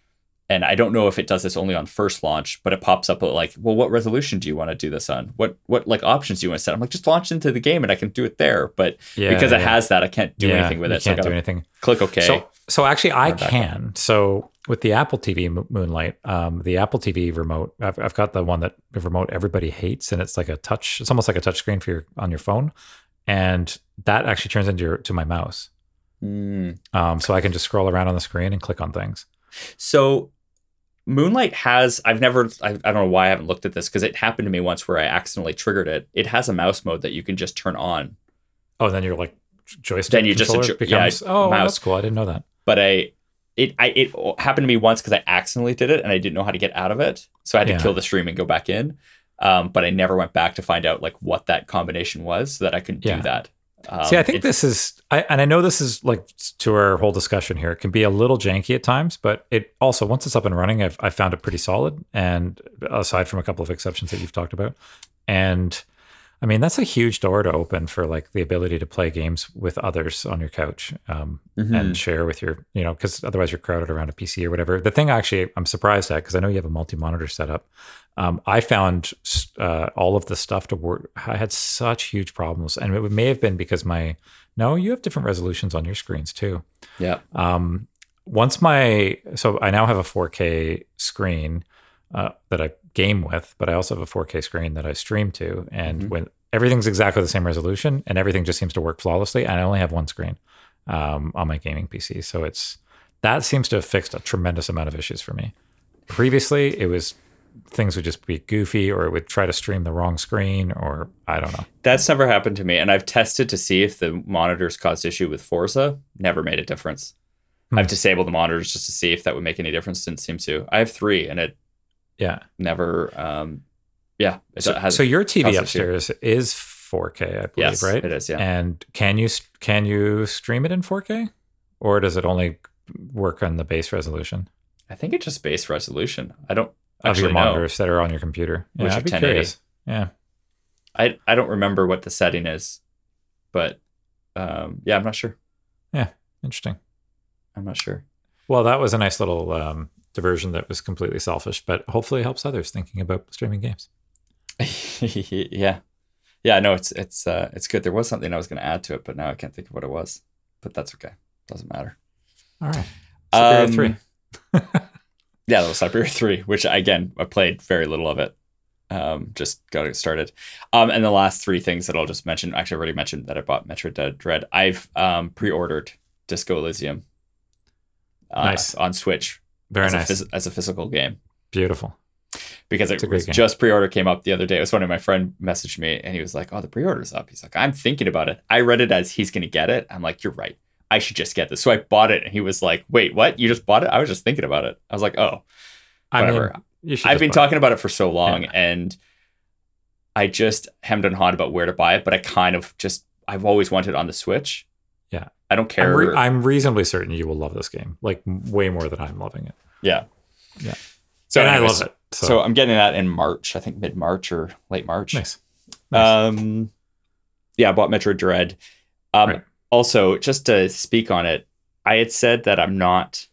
S2: and I don't know if it does this only on first launch, but it pops up like, well, what resolution do you want to do this on? What what like options do you want to set? I'm like, just launch into the game and I can do it there. But
S1: Yeah,
S2: because it has that, I can't do
S1: Yeah,
S2: anything with it. So I
S1: Can't do
S2: gotta
S1: anything.
S2: click OK.
S1: So, so actually, I can. So with the Apple TV Mo- Moonlight, um, the Apple TV remote, I've, I've got the one that the remote everybody hates, and it's like a touch. It's almost like a touch screen for your on your phone, and that actually turns into your to my mouse.
S2: Mm.
S1: Um, so I can just scroll around on the screen and click on things.
S2: So Moonlight has I've never I, I don't know why I haven't looked at this because it happened to me once where I accidentally triggered it. It has a mouse mode that you can just turn on.
S1: Oh, then you're like joystick.
S2: Then you just
S1: controller
S2: adju- yeah,
S1: becomes. oh,
S2: mouse.
S1: that's cool. I didn't know that.
S2: But I it I it happened to me once because I accidentally did it and I didn't know how to get out of it. So I had to
S1: Yeah.
S2: kill the stream and go back in. Um, but I never went back to find out like what that combination was so that I could
S1: Yeah.
S2: do that. Um,
S1: See, I think this is, I, and I know this is like to our whole discussion here. It can be a little janky at times, but it also once it's up and running, I've I found it pretty solid. And aside from a couple of exceptions that you've talked about, and I mean that's a huge door to open for like the ability to play games with others on your couch um,
S2: Mhm.
S1: and share with your, you know, because otherwise you're crowded around a PC or whatever. The thing actually I'm surprised at because I know you have a multi-monitor setup. Um, I found uh, all of the stuff to work. I had such huge problems, and it may have been because my no, you have different resolutions on your screens too.
S2: yeah.
S1: Um, once my so I now have a 4K screen uh, that I game with, but I also have a 4K screen that I stream to, and
S2: Mhm.
S1: when everything's exactly the same resolution and everything just seems to work flawlessly, and I only have one screen um, on my gaming PC, so it's that seems to have fixed a tremendous amount of issues for me. Previously, it was things would just be goofy, or it would try to stream the wrong screen, or I don't know.
S2: That's never happened to me. And I've tested to see if the monitors caused issue with Forza. Never made a difference.
S1: Hmm.
S2: I've disabled the monitors just to see if that would make any difference. Didn't seem to. I have three and it
S1: Yeah.
S2: never um yeah. It
S1: So,
S2: has
S1: so your TV
S2: caused issue.
S1: upstairs is 4K, I believe,
S2: yes,
S1: right?
S2: it is, yeah.
S1: And can you can you stream it in 4K, or does it only work on the base resolution
S2: I think it's just base resolution. I don't
S1: of
S2: actually
S1: your monitors that are on your computer? Yeah,
S2: Which
S1: I'd be curious. Yeah,
S2: I I don't remember what the setting is, but um yeah, I'm not sure.
S1: Yeah, interesting.
S2: I'm not sure.
S1: Well, that was a nice little um, diversion that was completely selfish, but hopefully helps others thinking about streaming games. *laughs*
S2: yeah. Yeah, no, it's it's uh it's good. There was something I was gonna add to it, but now I can't think of what it was. But that's okay. Doesn't matter.
S1: All right, Syberia
S2: Um,
S1: three. *laughs*
S2: Yeah, that was Syberia 3, which again, I played very little of it. Um, just got it started. Um, and the last three things that I'll just mention, actually, I already mentioned that I bought Metro Dead Dread. I've um, pre ordered Disco Elysium uh,
S1: Nice.
S2: on Switch
S1: Very
S2: as,
S1: nice,
S2: a phys- as a physical game
S1: beautiful.
S2: because
S1: It's
S2: it was
S1: game.
S2: just pre order came up the other day. It was funny. My friend messaged me and he was like, Oh, the pre order's up. He's like, I'm thinking about it. I read it as he's going to get it. I'm like, You're right. I should just get this. So I bought it and he was like, Wait, what? You just bought it? I was just thinking about it. I was like, Oh.
S1: I mean,
S2: I've been
S1: buy it.
S2: talking about it for so long
S1: Yeah.
S2: and I just hemmed and hawed about where to buy it, but I kind of just I've always wanted it on the Switch.
S1: Yeah.
S2: I don't
S1: I'm,
S2: care.
S1: re- I'm reasonably certain you will love this game, like way more than I'm loving it.
S2: yeah.
S1: Yeah.
S2: So
S1: and
S2: anyways,
S1: I love it. So,
S2: So. I'm getting that in March, I think mid March or late March.
S1: nice. nice.
S2: Um yeah, I bought Metro Dread. Um
S1: Right.
S2: Also just to speak on it, I had said that I'm not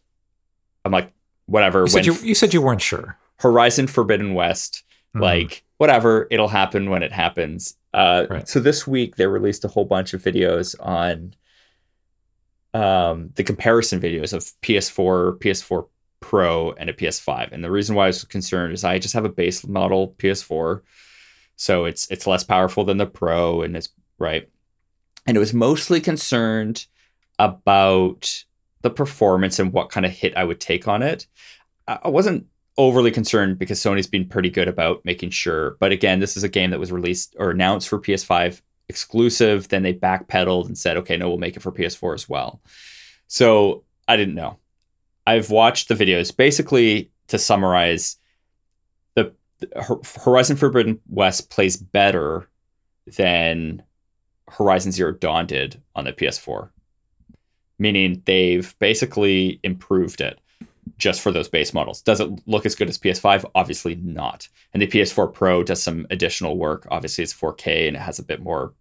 S2: I'm like whatever
S1: you,
S2: when
S1: said you, you said you weren't sure.
S2: Horizon Forbidden West
S1: Mhm.
S2: like whatever it'll happen when it happens uh
S1: Right.
S2: so this week they released a whole bunch of videos on um the comparison videos of ps4 ps4 pro and a ps5 and the reason why i was concerned is i just have a base model ps4 so it's it's less powerful than the pro and it's right and it was mostly concerned about the performance and what kind of hit i would take on it I wasn't overly concerned because Sony's been pretty good about making sure. But again, this is a game that was released or announced for PS5 exclusive. Then they backpedaled and said, okay, no, we'll make it for PS4 as well. So I didn't know. I've watched the videos. Basically, to summarize, the Horizon Forbidden West plays better than Horizon Zero Dawn did on the PS4. meaning they've basically improved it just for those base models. Does it look as good as PS5? Obviously not. And the PS4 Pro does some additional work. Obviously, it's 4K and it has a bit more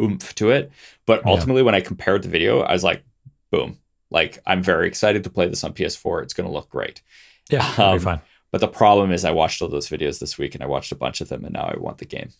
S2: oomph to it. But
S1: Yeah.
S2: ultimately, when I compared the video, I was like, boom. Like, I'm very excited to play this on PS4. It's going to look great.
S1: Yeah,
S2: Um,
S1: be fine.
S2: But the problem is, I watched all those videos this week and I watched a bunch of them, and now I want the game.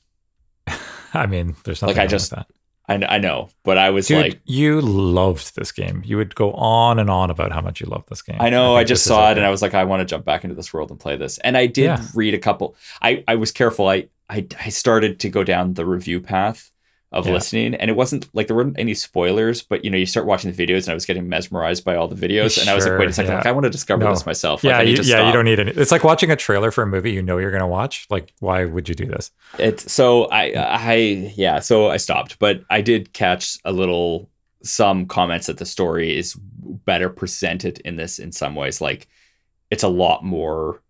S2: *laughs*
S1: I mean, there's nothing
S2: like, I just-
S1: that.
S2: I, I know, but I was
S1: Dude,
S2: like,
S1: you loved this game. You would go on and on about how much you loved this game.
S2: I know. I,
S1: think
S2: just saw it
S1: okay.
S2: and I was like, I want to jump back into this world and play this. And I did
S1: Yeah.
S2: read a couple. I, I was careful. I, I I started to go down the review path of
S1: Yeah.
S2: listening, and it wasn't like there weren't any spoilers, but you know, you start watching the videos, and I was getting mesmerized by all the videos, and I was like, wait a second,
S1: yeah.
S2: like, I want to discover
S1: No.
S2: this myself. Like,
S1: yeah,
S2: I need
S1: you, yeah, you don't need any. It's like watching a trailer for a movie you know you're going to watch. Like, why would you do this?
S2: It's so I I yeah, so I stopped, but I did catch a little some comments that the story is better presented in this in some ways. Like it's a lot more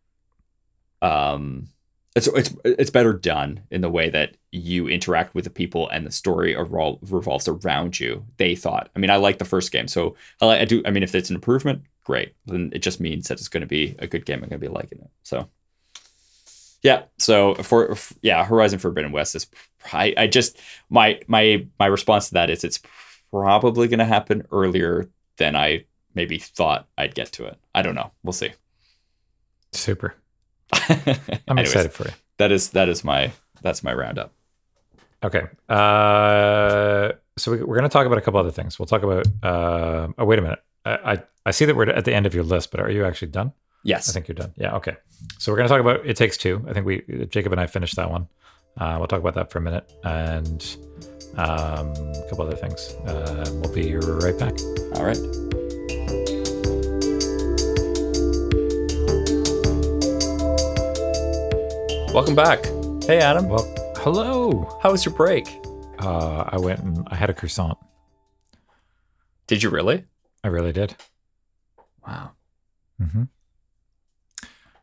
S2: um it's it's it's better done in the way that you interact with the people and the story revol- revolves around you. They thought. I mean, I like the first game, so I, like- I do. I mean, if it's an improvement, great. Then it just means that it's going to be a good game. I'm going to be liking it. So yeah. So for, yeah, Horizon Forbidden West is. I, I just my my my response to that is it's probably going to happen earlier than I maybe thought I'd get to it. I don't know. We'll see.
S1: Super. *laughs* I'm
S2: Anyways,
S1: excited for you.
S2: That is that is my that's my roundup.
S1: Okay. Uh, so we, we're going to talk about a couple other things. We'll talk about. Uh, oh, wait a minute. I, I I see that we're at the end of your list, but are you actually done?
S2: Yes.
S1: I think you're done. Yeah. Okay. So we're going to talk about It Takes Two. I think we Jacob and I finished that one. Uh, we'll talk about that for a minute and um, a couple other things. Uh, we'll be right back.
S2: All right. Welcome back. Hey, Adam.
S1: Well, hello.
S2: How was your break?
S1: Uh, I went and I had a croissant.
S2: Did you really?
S1: I really did.
S2: Wow.
S1: Mm-hmm.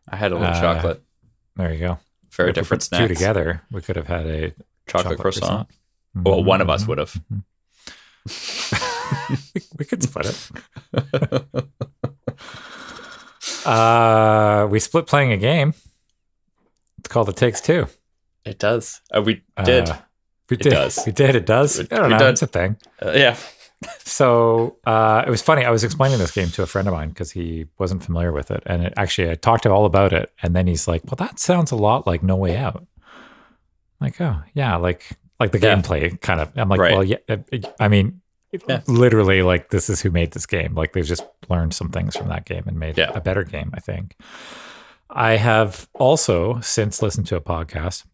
S2: I had a little
S1: Uh,
S2: chocolate.
S1: There you go.
S2: Very
S1: If
S2: different snacks.
S1: Two together, we could have had a
S2: Chocolate, croissant.
S1: Mhm,
S2: Well, one of us
S1: mhm.
S2: would have.
S1: we, *laughs* we could split it. *laughs* Uh, we split playing a game. It's called It Takes Two.
S2: It does. Uh, we did.
S1: Uh, we
S2: It does.
S1: We did. It does.
S2: We-
S1: I don't know.
S2: did.
S1: It's a thing.
S2: Uh, yeah.
S1: So uh, it was funny. I was explaining this game to a friend of mine because he wasn't familiar with it, and it, actually I talked to him all about it, and then he's like, "Well, that sounds a lot like No Way Out." I'm like, oh yeah, like like the
S2: Yeah.
S1: gameplay kind of. I'm like,
S2: Right.
S1: well, yeah. uh, I mean,
S2: Yeah.
S1: literally, like this is who made this game. Like they've just learned some things from that game and made
S2: Yeah.
S1: a better game. I think. I have also since listened to a podcast.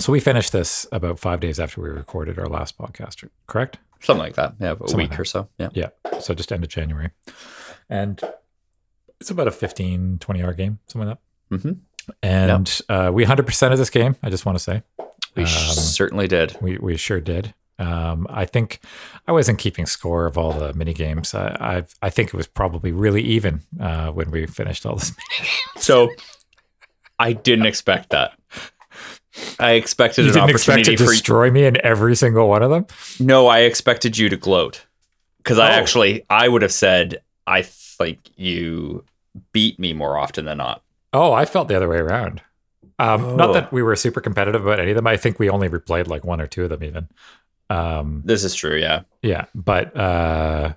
S1: So we finished this about five days after we recorded our last podcast, correct?
S2: Something like that. Yeah, a
S1: Something
S2: week
S1: like
S2: or so. Yeah.
S1: Yeah. So just end of January. And it's about a 15, 20 hour game, something like that.
S2: hmm
S1: And uh, we 100% of this game, I just want to say.
S2: We
S1: Um,
S2: certainly did.
S1: We, we sure did. Um, I think I wasn't keeping score of all the mini games. I, I've, I think it was probably really even uh, when we finished all this. *laughs*
S2: So I didn't expect that. I expected
S1: You didn't expect to destroy me in every single one of them?
S2: No, I expected you to gloat. Because I
S1: Oh.
S2: actually I would have said I think you beat me more often than not.
S1: Oh, I felt the other way around. Um, Not
S2: Oh.
S1: that we were super competitive about any of them. I think we only replayed like one or two of them, even. Um,
S2: This is true, yeah.
S1: yeah but uh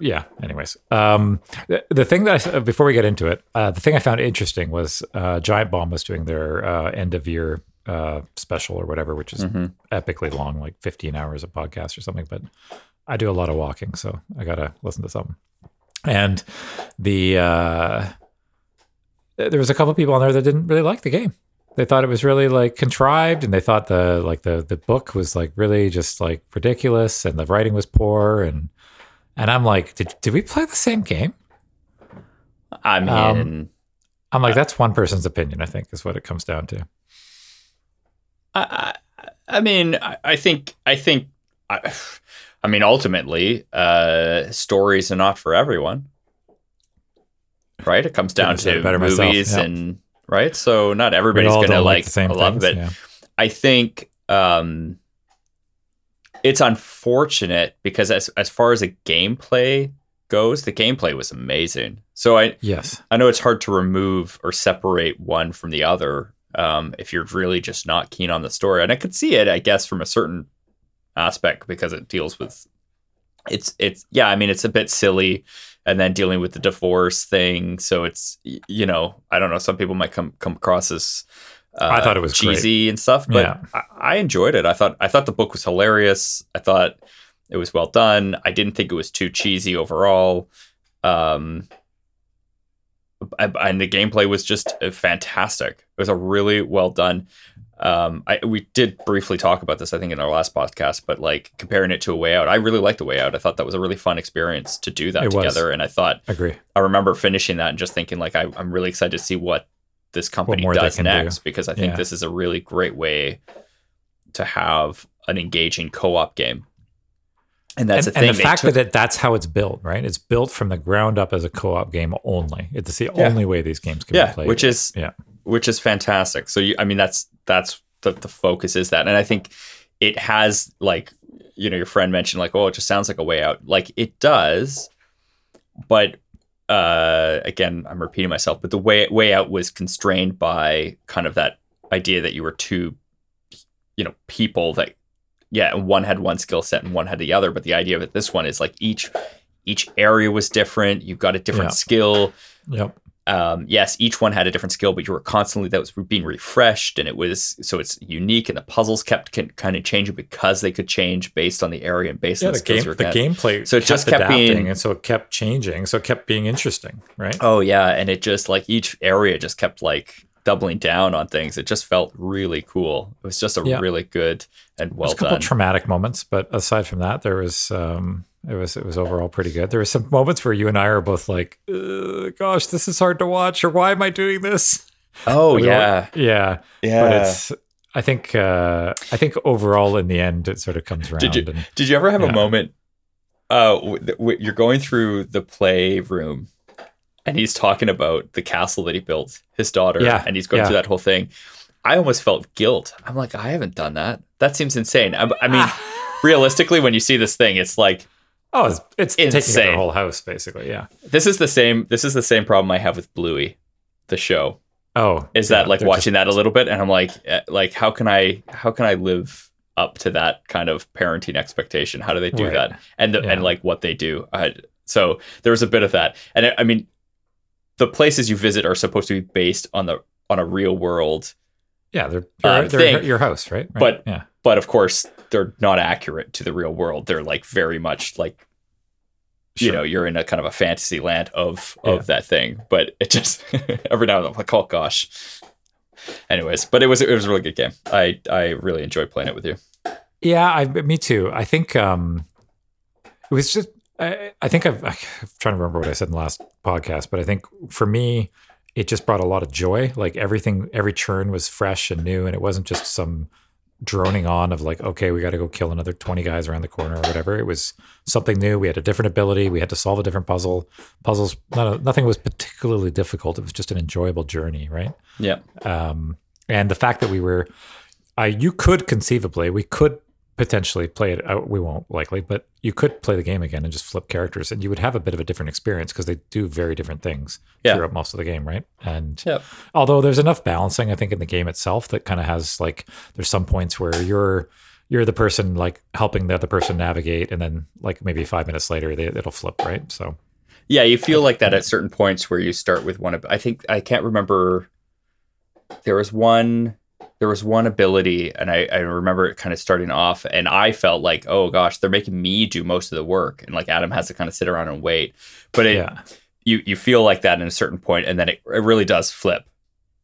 S1: yeah anyways. Um the, the thing that I, before we get into it uh the thing i found interesting was uh giant bomb was doing their uh end of year uh special or whatever which is
S2: hmm
S1: epically long like 15 hours of podcast or something but i do a lot of walking so i gotta listen to something. And the uh there was a couple people on there that didn't really like the game they thought it was really like contrived and they thought the like the the book was like really just like ridiculous and the writing was poor and and i'm like did, did we play the same game
S2: I mean
S1: Um, i'm like that's one person's opinion i think is what it comes down to
S2: I, I, I mean, I, I think, I think, I, I mean, ultimately, uh, stories are not for everyone, right? It comes down
S1: Couldn't have said
S2: to
S1: it better myself,
S2: movies
S1: yeah.
S2: and right. So not everybody's gonna
S1: don't
S2: like
S1: the same
S2: love
S1: things
S2: it.
S1: yeah.
S2: I think, um, it's unfortunate because as as far as a gameplay goes, the gameplay was amazing. So I
S1: Yes.
S2: I know it's hard to remove or separate one from the other um, if you're really just not keen on the story. And I could see it, I guess, from a certain aspect because it deals with it's it's yeah. I mean, it's a bit silly, and then dealing with the divorce thing. So it's you know I don't know. Some people might come come across as uh,
S1: I thought it was great.
S2: cheesy and stuff, but
S1: Yeah.
S2: I, I enjoyed it. I thought I thought the book was hilarious. I thought it was well done. I didn't think it was too cheesy overall. Um, I- and the gameplay was just uh, fantastic. It was a really well done. Um, I, we did briefly talk about this, I think, in our last podcast, but like comparing it to a way out, I really liked the way out. I thought that was a really fun experience to do that
S1: It was.
S2: together. And I thought,
S1: Agree.
S2: I remember finishing that and just thinking, like, I, I'm really excited to see what this company
S1: they
S2: does
S1: can do.
S2: next because I think
S1: Yeah.
S2: this is a really great way to have an engaging co-op game. And that's
S1: and,
S2: the thing.
S1: and the fact
S2: took-
S1: that that's how it's built, right? It's built from the ground up as a co-op game only. It's the
S2: Yeah.
S1: only way these games can
S2: yeah,
S1: be played.
S2: which is
S1: yeah.
S2: Which is fantastic. So you, I mean, that's that's the the focus is that, and I think it has like you know your friend mentioned like oh it just sounds like a way out. Like it does, but uh, again I'm repeating myself. But the way way out was constrained by kind of that idea that you were two, you know, people that yeah, and one had one skill set and one had the other. But the idea of it, this one is like each each area was different. You've got a different
S1: Yeah.
S2: skill
S1: Yep.
S2: Um, yes, each one had a different skill, but you were constantly that was being refreshed, and it was so it's unique, and the puzzles kept can, kind of changing because they could change based on the area and based
S1: Yeah,
S2: on the,
S1: the game, the gameplay.
S2: So it just kept
S1: adapting,
S2: being-
S1: and so it kept changing. So it kept being interesting, right?
S2: Oh yeah, and it just like each area just kept like doubling down on things. It just felt really cool. It was just a
S1: Yeah.
S2: really good and well
S1: There's a couple
S2: done.
S1: traumatic moments, but aside from that, there was um, it was it was overall pretty good. There were some moments where you and I are both like, "Gosh, this is hard to watch," or "Why am I doing this?"
S2: oh *laughs*
S1: We
S2: yeah,
S1: were- yeah.
S2: yeah.
S1: But it's I think uh, I think overall in the end it sort of comes around.
S2: Did you
S1: and,
S2: did you ever have
S1: Yeah.
S2: a moment? Uh, w- w- you're going through the playroom, and he's talking about the castle that he built, his daughter,
S1: Yeah,
S2: and he's going
S1: yeah.
S2: through that whole thing. I almost felt guilt. I'm like, I haven't done that. That seems insane. I, I mean, *laughs* realistically, when you see this thing, it's like
S1: oh, it's, it's taking
S2: Insane.
S1: their whole house basically. Yeah.
S2: this is the same. This is the same problem I have with Bluey, the show.
S1: Oh,
S2: Is
S1: yeah,
S2: that like watching that a little bit, and I'm like, eh, like how can I how can I live up to that kind of parenting expectation? How do they do
S1: Right.
S2: that? And the,
S1: Yeah.
S2: and like what they do. I, so there was a bit of that, and I, I mean, the places you visit are supposed to be based on the on a real world,
S1: yeah, they're
S2: uh,
S1: they're, they're your house, right? Right.
S2: But-
S1: yeah,
S2: but of course they're not accurate to the real world. They're like very much like you know you're in a kind of a fantasy land of
S1: Yeah.
S2: of that thing but it just *laughs* every now and then I'm like oh gosh anyways but it was it was a really good game i i really enjoyed playing it with you
S1: Yeah, I, me too. I think um, it was just. I, I think I've, I'm trying to remember what I said in the last podcast, but I think for me, it just brought a lot of joy. Like everything, every churn was fresh and new, and it wasn't just some droning on of like, okay, we got to go kill another twenty guys around the corner or whatever. It was something new. We had a different ability. We had to solve a different puzzle. Puzzles, none, nothing was particularly difficult. It was just an enjoyable journey, right?
S2: yeah
S1: um, and the fact that we were, you could conceivably, we could potentially play it out. We won't likely, but you could play the game again and just flip characters, and you would have a bit of a different experience because they do very different things
S2: Yeah.
S1: throughout most of the game, right? And
S2: Yep.
S1: although there's enough balancing, I think in the game itself that kind of has like there's some points where you're you're the person like helping the other person navigate, and then like maybe five minutes later they, it'll flip, right? So
S2: yeah you feel like that at certain points where you start with one of i think i can't remember there was one there was one ability and I, I remember it kind of starting off and i felt like oh gosh they're making me do most of the work and like adam has to kind of sit around and wait. But it,
S1: yeah,
S2: you you feel like that in a certain point and then it, it really does flip.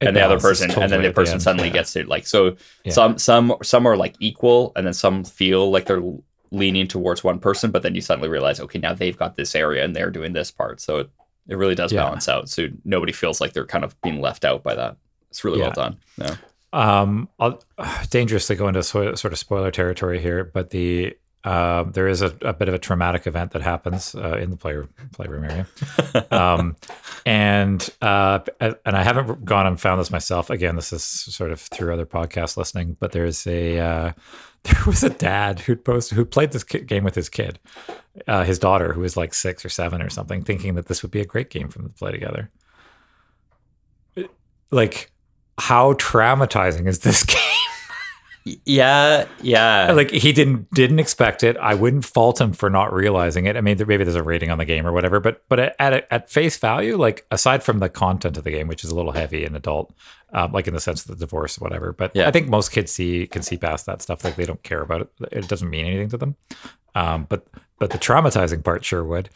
S1: It
S2: and the other person and then the person
S1: end,
S2: suddenly
S1: yeah.
S2: gets to like so
S1: Yeah.
S2: some some some are like equal and then some feel like they're leaning towards one person but then you suddenly realize okay now they've got this area and they're doing this part. So it, it really does
S1: Yeah.
S2: balance out so nobody feels like they're kind of being left out by that. It's really well done. Yeah
S1: Um, I'll *sighs* dangerously go into so, sort of spoiler territory here, but the um, there is a, a bit of a traumatic event that happens uh, in the player playroom area, *laughs* um, and uh, and I haven't gone and found this myself. Again, this is sort of through other podcast listening, but there's a uh, *laughs* there was a dad who posted who played this game with his kid, uh, his daughter who was like six or seven or something, thinking that this would be a great game for them to play together. Like, how traumatizing is this *laughs* game?
S2: Yeah, yeah.
S1: like he didn't didn't expect it. I wouldn't fault him for not realizing it. I mean, maybe there's a rating on the game or whatever, but but at at, at face value, like aside from the content of the game, which is a little heavy and adult, um, like in the sense of the divorce or whatever. But
S2: Yeah.
S1: I think most kids see can see past that stuff. Like they don't care about it. It doesn't mean anything to them. Um, but but the traumatizing part sure would.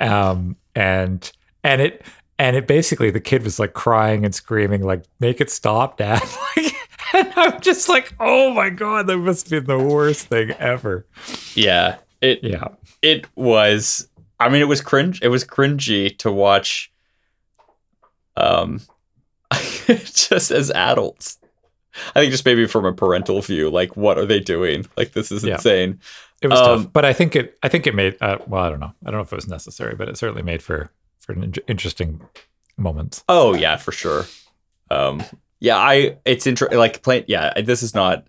S1: Um, and and it and it basically the kid was like crying and screaming like make it stop dad *laughs* like and i'm just like oh my god that must have been the worst thing ever
S2: yeah. It
S1: yeah
S2: it was I mean it was cringe it was cringy to watch um *laughs* just as adults. I think just maybe from a parental view, like what are they doing? Like this is
S1: Yeah.
S2: insane.
S1: it was
S2: Um,
S1: tough but i think it i think it made uh, well i don't know i don't know if it was necessary but it certainly made for for an in- interesting moment
S2: Oh yeah, for sure. Um, yeah, I it's interesting. Like playing, yeah, this is not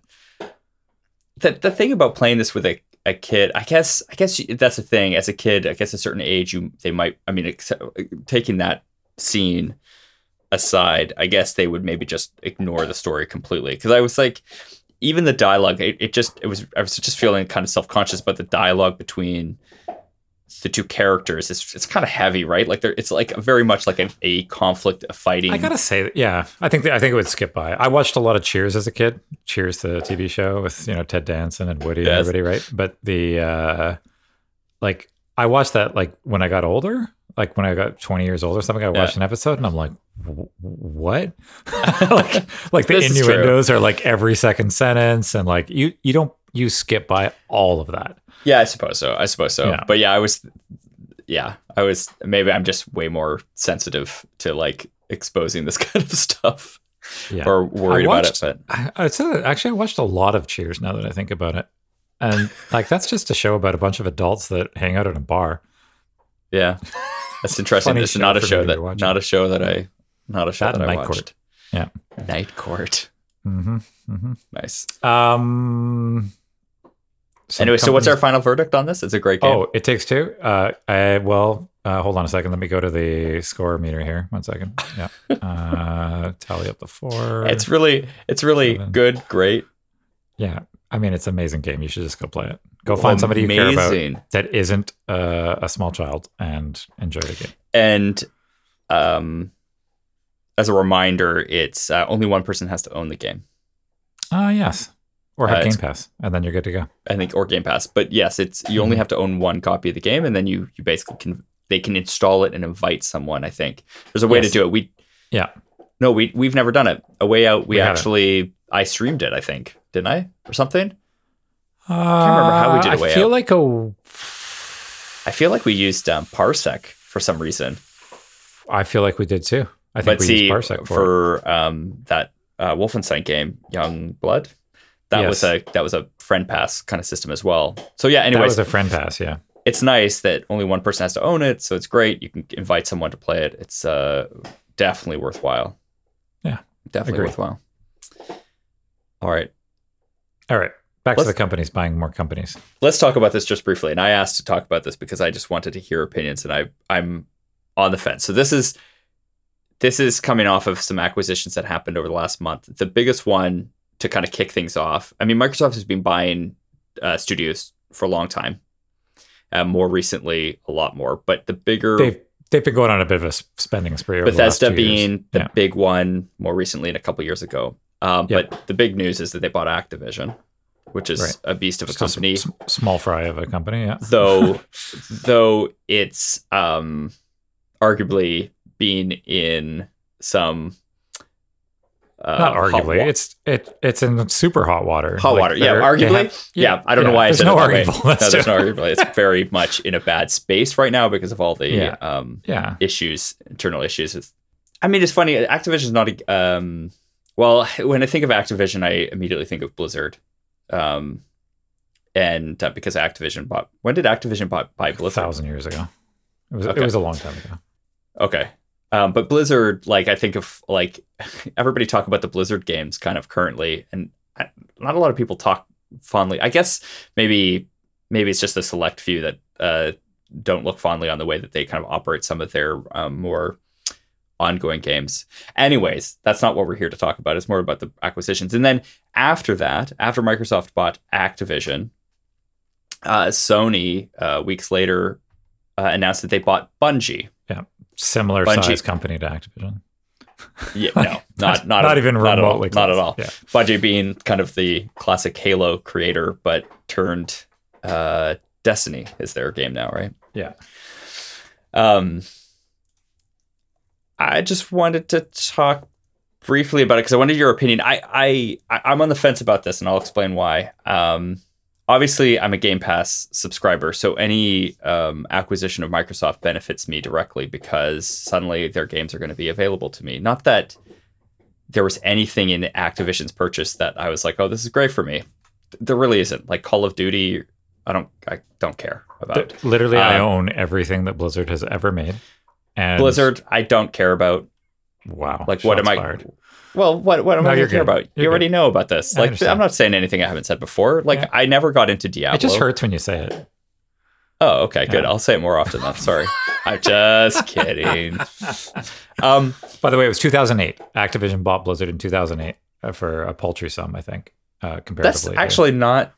S2: the the thing about playing this with a, a kid. I guess I guess that's the thing. As a kid, I guess a certain age, you they might. I mean, taking that scene aside, I guess they would maybe just ignore the story completely. Because I was like, even the dialogue, it, it just it was I was just feeling kind of self conscious about the dialogue between the two characters. It's it's kind of heavy, right? Like there, it's like very much like a, a conflict, a fighting.
S1: i gotta say yeah i think i think it would skip by i watched a lot of cheers as a kid cheers the tv show with you know ted danson and woody
S2: Yes.
S1: and everybody right but the uh like I watched that like when I got older, like when I got 20 years old or something, I watched
S2: Yeah.
S1: an episode and I'm like, what? *laughs* *laughs* like, like the innuendos are like every second sentence and like you, you don't, you skip by all of that.
S2: Yeah, I suppose so. I suppose so.
S1: Yeah.
S2: But yeah, I was yeah, I was maybe I'm just way more sensitive to like exposing this *laughs* kind of stuff
S1: Yeah.
S2: or worried
S1: I
S2: about it. But
S1: I, I'd say that actually I watched a lot of Cheers now that I think about it. And like, that's just a show about a bunch of adults that hang out at a bar.
S2: yeah. That's interesting.
S1: Funny
S2: It's
S1: show
S2: not a show that not a show that I not a show
S1: That
S2: that, I
S1: Night
S2: watched.
S1: Court. Yeah.
S2: Night Court.
S1: Mm-hmm. Mm-hmm.
S2: Nice.
S1: Um, some
S2: anyway, so what's our final verdict on this? It's a great game.
S1: Oh, it takes two. Uh, I well, uh, hold on a second. Let me go to the score meter here. One second. Yeah. *laughs* Uh, tally up the four.
S2: it's really it's really
S1: Seven.
S2: good, great.
S1: yeah. I mean, it's an amazing game. You should just go play it. Go find somebody you care about that isn't uh, a small child and enjoy the game.
S2: And um as a reminder, it's uh, only one person has to own the game.
S1: Ah, yes. Or
S2: Uh,
S1: have Game Pass, and then you're good to go.
S2: I think, or Game Pass. But yes, it's you only
S1: Mhm.
S2: have to own one copy of the game, and then you you basically can they can install it and invite someone. I think there's a way
S1: Yes.
S2: to do it. We
S1: Yeah.
S2: no, we we've never done it. A way out. We,
S1: We haven't.
S2: actually I streamed it. I think didn't I or something?
S1: I can't
S2: remember how we did it
S1: I
S2: way
S1: feel
S2: out.
S1: like a.
S2: I feel like we used um, Parsec for some reason.
S1: I feel like we did too. I think
S2: But
S1: we
S2: see,
S1: used Parsec for,
S2: for um, that uh, Wolfenstein game, Young Blood, that was a that was a friend pass kind of system as well. So yeah.
S1: That
S2: Anyways,
S1: was a friend pass. Yeah.
S2: it's nice that only one person has to own it, so it's great. You can invite someone to play it. It's uh, definitely worthwhile.
S1: Yeah,
S2: definitely worthwhile. All right,
S1: All right. Back
S2: Let's-
S1: to the companies buying more companies.
S2: let's talk about this just briefly. And I asked to talk about this because I just wanted to hear opinions, and I I'm on the fence. So this is this is coming off of some acquisitions that happened over the last month. The biggest one to kind of kick things off. I mean, Microsoft has been buying uh, studios for a long time. Uh, more recently, a lot more. But the bigger
S1: They've they've been going on a bit of a spending spree. Over the last
S2: Bethesda
S1: two years.
S2: being the
S1: Yeah.
S2: big one more recently and a couple years ago. Um,
S1: Yeah.
S2: But the big news is that they bought Activision, which is
S1: Right.
S2: a beast of a
S1: Just
S2: company.
S1: s- small fry of a company. Yeah.
S2: though, *laughs* though it's um, arguably been in some uh,
S1: Not arguably, it's it it's in super hot water.
S2: hot
S1: Like,
S2: water. Yeah, arguably.
S1: have-
S2: yeah, I don't know
S1: yeah,
S2: why I said
S1: no
S2: it that way. No,
S1: That's
S2: there's no arguably. It's very much in a bad space right now because of all the
S1: Yeah.
S2: um,
S1: Yeah.
S2: issues, internal issues. It's, I mean, it's funny. Activision's not a. Um, well, when I think of Activision, I immediately think of Blizzard, um, and uh, because Activision bought. When did Activision buy, buy
S1: A
S2: Blizzard?
S1: thousand years ago. It was
S2: Okay.
S1: it was a long time ago.
S2: Okay, um, but Blizzard, like I think of like *laughs* everybody talk about the Blizzard games kind of currently, and not a lot of people talk fondly. I guess maybe maybe it's just a select few that uh, don't look fondly on the way that they kind of operate some of their um, more ongoing games. Anyways, that's not what we're here to talk about. It's more about the acquisitions. And then after that, after Microsoft bought Activision, uh, Sony uh, weeks later uh, announced that they bought Bungie.
S1: Similar
S2: Bungie.
S1: size company to Activision. *laughs*
S2: Yeah, no, *laughs* not not
S1: Not
S2: at-
S1: even
S2: not at all,
S1: remotely
S2: Not at all.
S1: Yeah.
S2: Bungie being kind of the classic Halo creator, but turned uh, Destiny is their game now, right?
S1: Yeah.
S2: Um, I just wanted to talk briefly about it because I wanted your opinion. I I- I'm on the fence about this, and I'll explain why. Um, obviously, I'm a Game Pass subscriber, so any um, acquisition of Microsoft benefits me directly because suddenly their games are going to be available to me. Not that there was anything in Activision's purchase that I was like, "Oh, this is great for me." There really isn't. Like Call of Duty, I don't I don't care about.
S1: Literally, I
S2: Um,
S1: own everything that Blizzard has ever made. And
S2: Blizzard, I don't care about.
S1: Wow.
S2: Like, what am I?
S1: fired.
S2: Well, what what am
S1: No,
S2: I going to care about?
S1: You're
S2: you already
S1: good.
S2: know about this.
S1: I
S2: Like,
S1: understand.
S2: I'm not saying anything I haven't said before. Like,
S1: Yeah.
S2: I never got into Diablo.
S1: It just hurts when you say it.
S2: Oh, okay, good.
S1: Yeah.
S2: I'll say it more often. Then. Sorry, I'm just *laughs* kidding. Um,
S1: By the way, it was 2008. Activision bought Blizzard in 2008 uh, for a paltry sum, I think, uh,
S2: that's
S1: comparatively. to-
S2: actually not.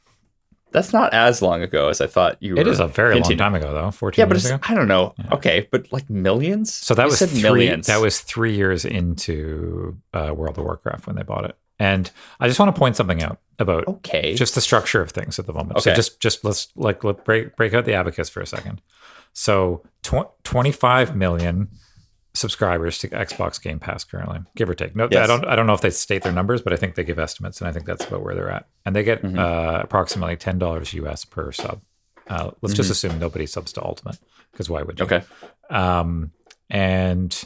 S2: That's not as long ago as I thought you were.
S1: It is a very long time ago, though. 14
S2: Yeah, but
S1: years
S2: it's,
S1: ago.
S2: I don't know.
S1: Yeah.
S2: Okay, but like millions.
S1: So that
S2: You
S1: was
S2: said
S1: three.
S2: millions.
S1: That was three years into uh, World of Warcraft when they bought it. And I just want to point something out about
S2: okay.
S1: just the structure of things at the moment. So
S2: Okay.
S1: just just let's like let break break out the abacus for a second. So tw- 25 million subscribers to Xbox Game Pass currently, give or take. No, I don't I don't know if they state their numbers, but I think they give estimates, and I think that's about where they're at. And they get
S2: Mhm.
S1: uh, approximately ten dollars US per sub. Uh, let's just assume nobody subs to Ultimate because why would you?
S2: okay.
S1: Um, and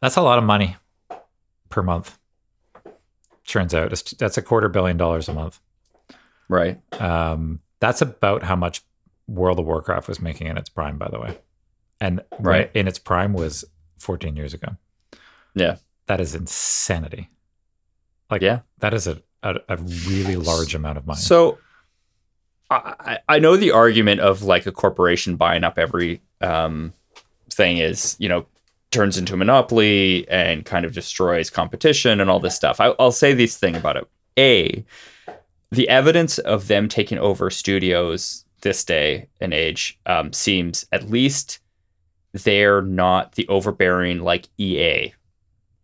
S1: that's a lot of money per month. Turns out it's, that's a quarter billion dollars a month.
S2: Right.
S1: Um, that's about how much World of Warcraft was making in its prime, by the way. And
S2: Right.
S1: in its prime was 14 years ago.
S2: Yeah.
S1: That is insanity. Like,
S2: Yeah.
S1: that is a, a, a really large amount of money.
S2: So I, I know the argument of like a corporation buying up every um, thing is, you know, turns into a monopoly and kind of destroys competition and all this stuff. I, I'll say this thing about it. A, the evidence of them taking over studios this day and age um, seems at least they're not the overbearing like EA,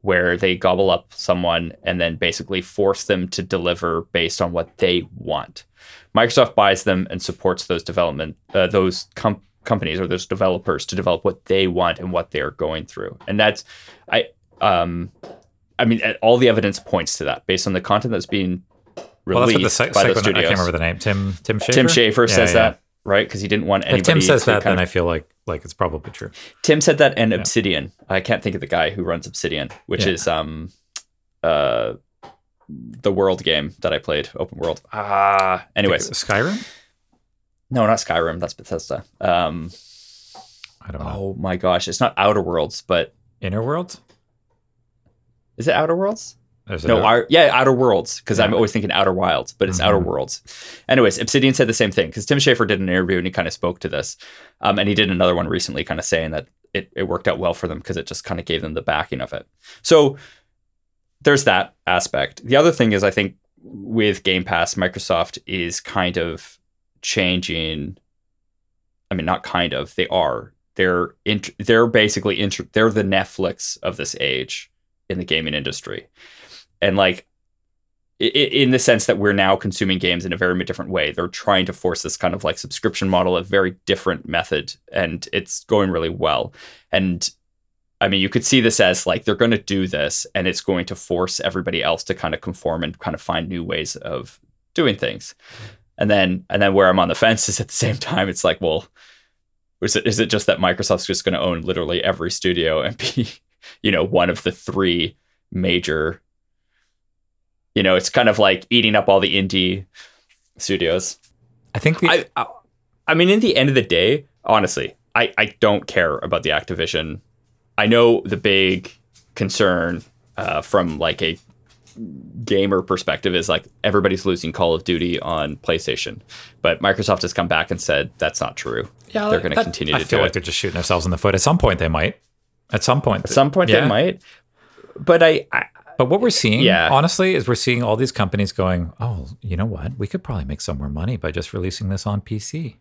S2: where they gobble up someone and then basically force them to deliver based on what they want. Microsoft buys them and supports those development uh, those com- companies or those developers to develop what they want and what they're going through. And that's I um I mean all the evidence points to that based on the content that's being
S1: well, that's
S2: released
S1: what the
S2: by the
S1: psycho- I can't remember the name. Tim Tim Schafer.
S2: Tim Schafer
S1: Yeah,
S2: says
S1: yeah.
S2: that, right? Because he didn't want anybody
S1: If Tim says that, then
S2: of-
S1: I feel like like it's probably true.
S2: Tim said that and Obsidian. I can't think of the guy who runs Obsidian, which
S1: Yeah.
S2: is um uh the world game that I played, open world. Ah, anyways,
S1: Skyrim.
S2: no, not Skyrim. That's Bethesda. Um,
S1: I don't know.
S2: oh my gosh, it's not Outer Worlds, but
S1: Inner Worlds.
S2: is it Outer Worlds?
S1: There's
S2: No, our, yeah, Outer Worlds, because I'm always thinking Outer Wilds, but it's
S1: Mhm.
S2: Outer Worlds. Anyways, Obsidian said the same thing because Tim Schafer did an interview and he kind of spoke to this, um, and he did another one recently, kind of saying that it, it worked out well for them because it just kind of gave them the backing of it. So there's that aspect. The other thing is, I think with Game Pass, Microsoft is kind of changing. I mean, not kind of. They are. They're int- they're basically they're the Netflix of this age in the gaming industry, and like in the sense that we're now consuming games in a very different way. They're trying to force this kind of like subscription model, a very different method, and it's going really well. And I mean, you could see this as like they're going to do this, and it's going to force everybody else to kind of conform and kind of find new ways of doing things. And then, and then where I'm on the *laughs* fence is at the same time, it's like, well, is it is it just that Microsoft's just going to own literally every studio and be, *laughs* you know, one of the three major you know, it's kind of like eating up all the indie studios.
S1: I think the,
S2: I, I, I mean, in the end of the day, honestly, I, I don't care about the Activision. I know the big concern uh, from like a gamer perspective is like everybody's losing Call of Duty on PlayStation, but Microsoft has come back and said that's not true.
S1: Yeah,
S2: they're going to
S1: that-
S2: continue
S1: I
S2: to
S1: feel
S2: do
S1: like
S2: it.
S1: they're just shooting themselves in the foot. At some point, they might. At some point,
S2: At some point
S1: Yeah.
S2: they might, but I, I
S1: But what we're seeing,
S2: Yeah.
S1: honestly, is we're seeing all these companies going, oh, you know what? We could probably make some more money by just releasing this on PC.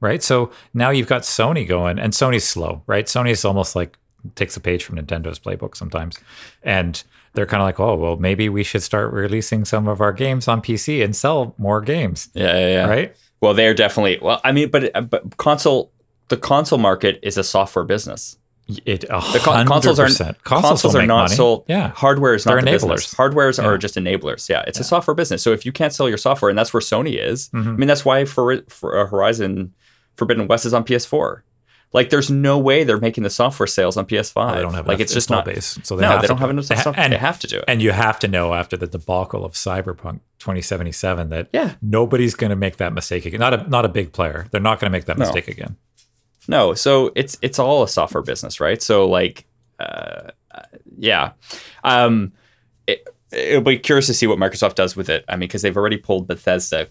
S1: Right. So now you've got Sony going, and Sony's slow, right? Sony's almost like takes a page from Nintendo's playbook sometimes. And they're kind of like, oh, well, maybe we should start releasing some of our games on PC and sell more games.
S2: yeah, yeah, yeah.
S1: Right.
S2: Well, they're definitely well. I mean, but but console the console market is a software business.
S1: It,
S2: The con- consoles are
S1: consoles,
S2: consoles, are not
S1: money.
S2: sold.
S1: Yeah.
S2: hardware is not the business. Hardwares
S1: Yeah.
S2: are just enablers. Yeah, it's a software business. So if you can't sell your software, and that's where Sony is.
S1: Mm-hmm.
S2: I mean, that's why for, for uh, Horizon Forbidden West is on PS4. Like, there's no way they're making the software sales on PS5.
S1: They don't have
S2: like it's just not.
S1: base. So they
S2: no, they don't have enough stuff.
S1: and-
S2: they have to do it.
S1: And you have to know after the debacle of Cyberpunk 2077 that
S2: Yeah.
S1: nobody's going to make that mistake again. Not a not a big player. They're not going to make that
S2: No.
S1: mistake again.
S2: No, so it's it's all a software business, right? So like, uh, yeah, um, it, it'll be curious to see what Microsoft does with it. I mean, because they've already pulled Bethesda.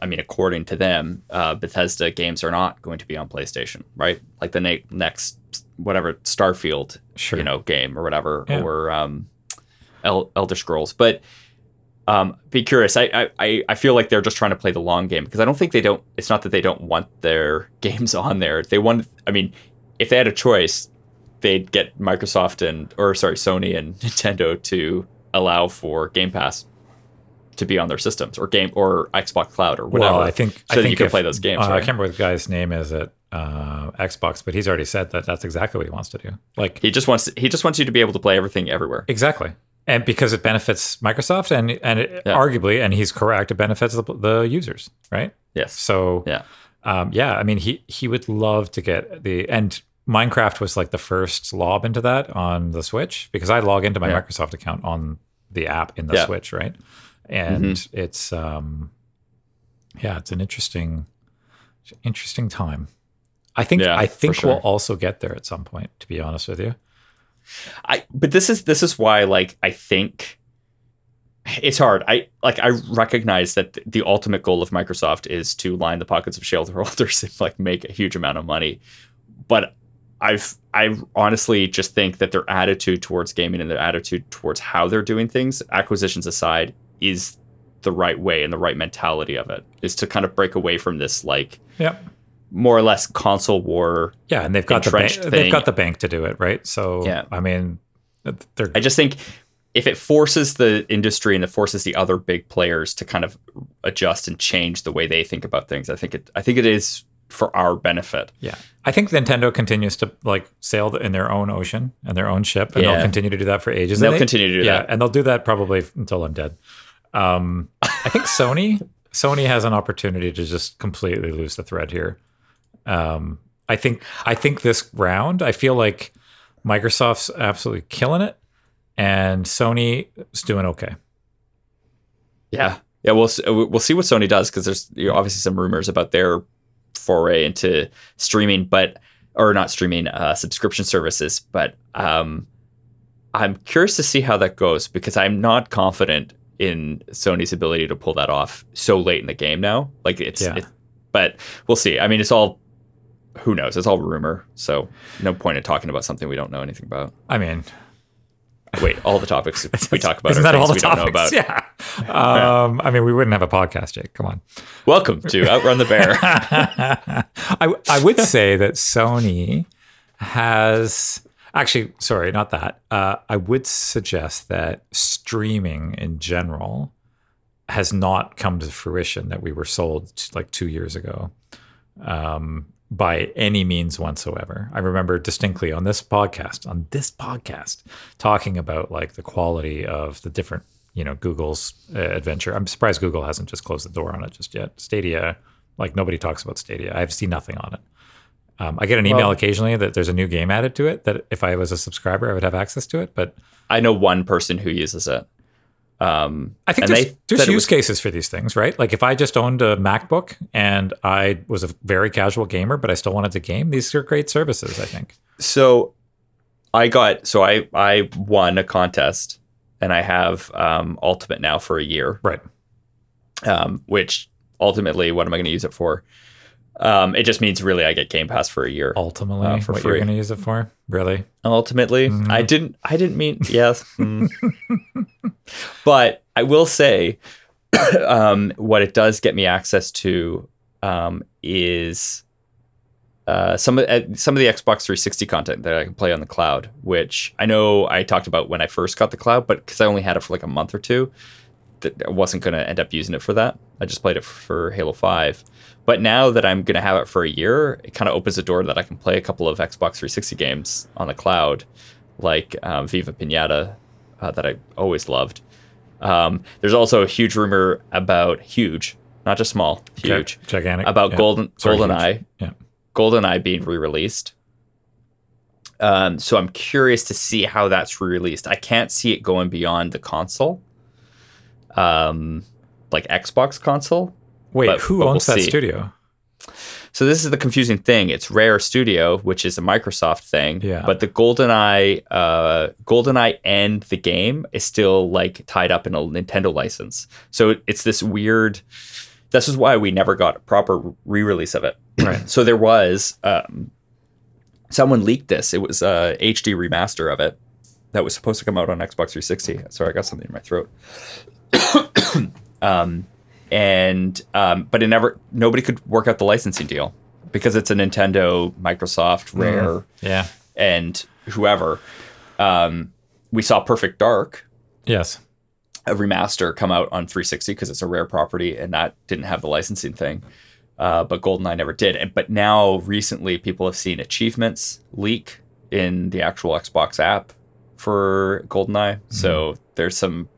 S2: I mean, according to them, uh, Bethesda games are not going to be on PlayStation, right? Like the na- next whatever Starfield,
S1: Sure.
S2: you know, game or whatever,
S1: Yeah.
S2: or um, El- Elder Scrolls, but. Um, be curious. I, I- I feel like they're just trying to play the long game because I don't think they don't. It's not that they don't want their *laughs* games on there. They want. I mean, if they had a choice, they'd get Microsoft and or sorry Sony and *laughs* Nintendo to allow for Game Pass to be on their systems or game or Xbox Cloud or whatever.
S1: Well, I think
S2: so
S1: I think
S2: you can
S1: if-
S2: play those games.
S1: uh, I can't remember what the guy's name is at uh, Xbox, but he's already said that that's exactly what he wants to do. Like
S2: He just wants he just wants you to be able to play everything everywhere.
S1: exactly, and because it benefits Microsoft and and it,
S2: Yeah.
S1: arguably, and he's correct, it benefits the, the users, right?
S2: Yes.
S1: So
S2: Yeah.
S1: um, yeah, I mean, he he would love to get the and Minecraft was like the first lob into that on the Switch because I log into my
S2: Yeah.
S1: Microsoft account on the app in the
S2: Yeah.
S1: Switch, right? And
S2: Mm-hmm.
S1: it's um, yeah, it's an interesting interesting time. I think I think we'll also get there at some point. To be honest with you,
S2: I but this is this is why like I think it's hard. I like I recognize that the ultimate goal of Microsoft is to line the pockets of shareholders *laughs* and like make a huge amount of money. But I've I honestly just think that their attitude towards gaming and their attitude towards how they're doing things, acquisitions aside, is the right way and the right mentality of it is to kind of break away from this like
S1: yep,
S2: more or less console war
S1: yeah, and they've got the bank, they've got the bank to do it, right? So
S2: Yeah.
S1: I mean, they're
S2: I just think if it forces the industry and it forces the other big players to kind of adjust and change the way they think about things, I think it I think it is for our benefit.
S1: Yeah. I think Nintendo continues to like sail in their own ocean and their own ship, and
S2: Yeah.
S1: they'll continue to do that for ages.
S2: And They'll
S1: And they-
S2: continue to do
S1: yeah,
S2: that.
S1: and they'll do that probably until I'm dead. Um, I think Sony *laughs* Sony has an opportunity to just completely lose the thread here. Um, I think I think this round, I feel like Microsoft's absolutely killing it, and Sony is doing okay.
S2: Yeah. Yeah, we'll we'll see what Sony does because there's you know, obviously some rumors about their foray into streaming, but or not streaming, uh, subscription services. But um, I'm curious to see how that goes because I'm not confident in Sony's ability to pull that off so late in the game now. Like it's,
S1: Yeah.
S2: it, but we'll see. I mean, it's all who knows. It's all rumor, so no point in talking about something we don't know anything about.
S1: I mean,
S2: Wait, all the topics *laughs* we talk about
S1: isn't
S2: are
S1: that all the
S2: we don't know
S1: topics?
S2: about. *laughs*
S1: Yeah. Um, I mean, we wouldn't have a podcast, Jake. Come on.
S2: Welcome to Outrun the Bear. *laughs*
S1: I, I would say that Sony has actually, sorry, not that. Uh, I would suggest that streaming in general has not come to fruition that we were sold like two years ago um, by any means whatsoever. I remember distinctly on this podcast, on this podcast, talking about like the quality of the different, you know, Google's uh, adventure. I'm surprised Google hasn't just closed the door on it just yet. Stadia, like nobody talks about Stadia. I've seen nothing on it. Um, I get an email
S2: Well-
S1: occasionally that there's a new game added to it. That if I was a subscriber, I would have access to it. But
S2: I know one person who uses it. Um,
S1: I think there's, there's use
S2: was-
S1: cases for these things, right? Like if I just owned a MacBook and I was a very casual gamer, but I still wanted to game, these are great services. I think.
S2: so I got so I I won a contest and I have um, Ultimate now for a year,
S1: Right.
S2: um, which ultimately, what am I going to use it for? Um, it just means really I get Game Pass for a year.
S1: Ultimately,
S2: Uh, for
S1: what
S2: free.
S1: you're going to use it for? Really?
S2: ultimately
S1: Mhm.
S2: i didn't i didn't mean yes mm. *laughs* but i will say *coughs* um, what it does get me access to um, is uh, some of uh, some of the Xbox 360 content that I can play on the cloud, which I know I talked about when I first got the cloud, but because I only had it for like a month or two, that I wasn't going to end up using it for that. I just played it for Halo 5. But now that I'm going to have it for a year, it kind of opens the door that I can play a couple of Xbox 360 games on the cloud, like um, Viva Pinata, uh, that I always loved. Um, there's also a huge rumor about huge, not just small, huge,
S1: Gigantic.
S2: about
S1: Yeah.
S2: Golden
S1: Sorry, huge.
S2: GoldenEye.
S1: Yeah.
S2: GoldenEye being re-released. Um, so I'm curious to see how that's re-released. I can't see it going beyond the console, um, like Xbox console.
S1: Wait,
S2: but-
S1: who
S2: but we'll
S1: owns that
S2: see.
S1: studio?
S2: So this is the confusing thing. It's Rare Studio, which is a Microsoft thing.
S1: Yeah.
S2: But the GoldenEye, uh, GoldenEye and the game is still like tied up in a Nintendo license. So it's this weird. This is why we never got a proper re-release of it.
S1: Right. *clears throat*
S2: So there was um, someone leaked this. It was a HD remaster of it that was supposed to come out on Xbox 360. Sorry, I got something in my throat. *coughs* um, and um, but it never nobody could work out the licensing deal because it's a Nintendo, Microsoft, Rare,
S1: Yeah.
S2: and whoever. Um, we saw Perfect Dark,
S1: Yes.
S2: a remaster, come out on 360 because it's a rare property and that didn't have the licensing thing. Uh, but GoldenEye never did. And but now recently, people have seen achievements leak in the actual Xbox app for GoldenEye. So there's some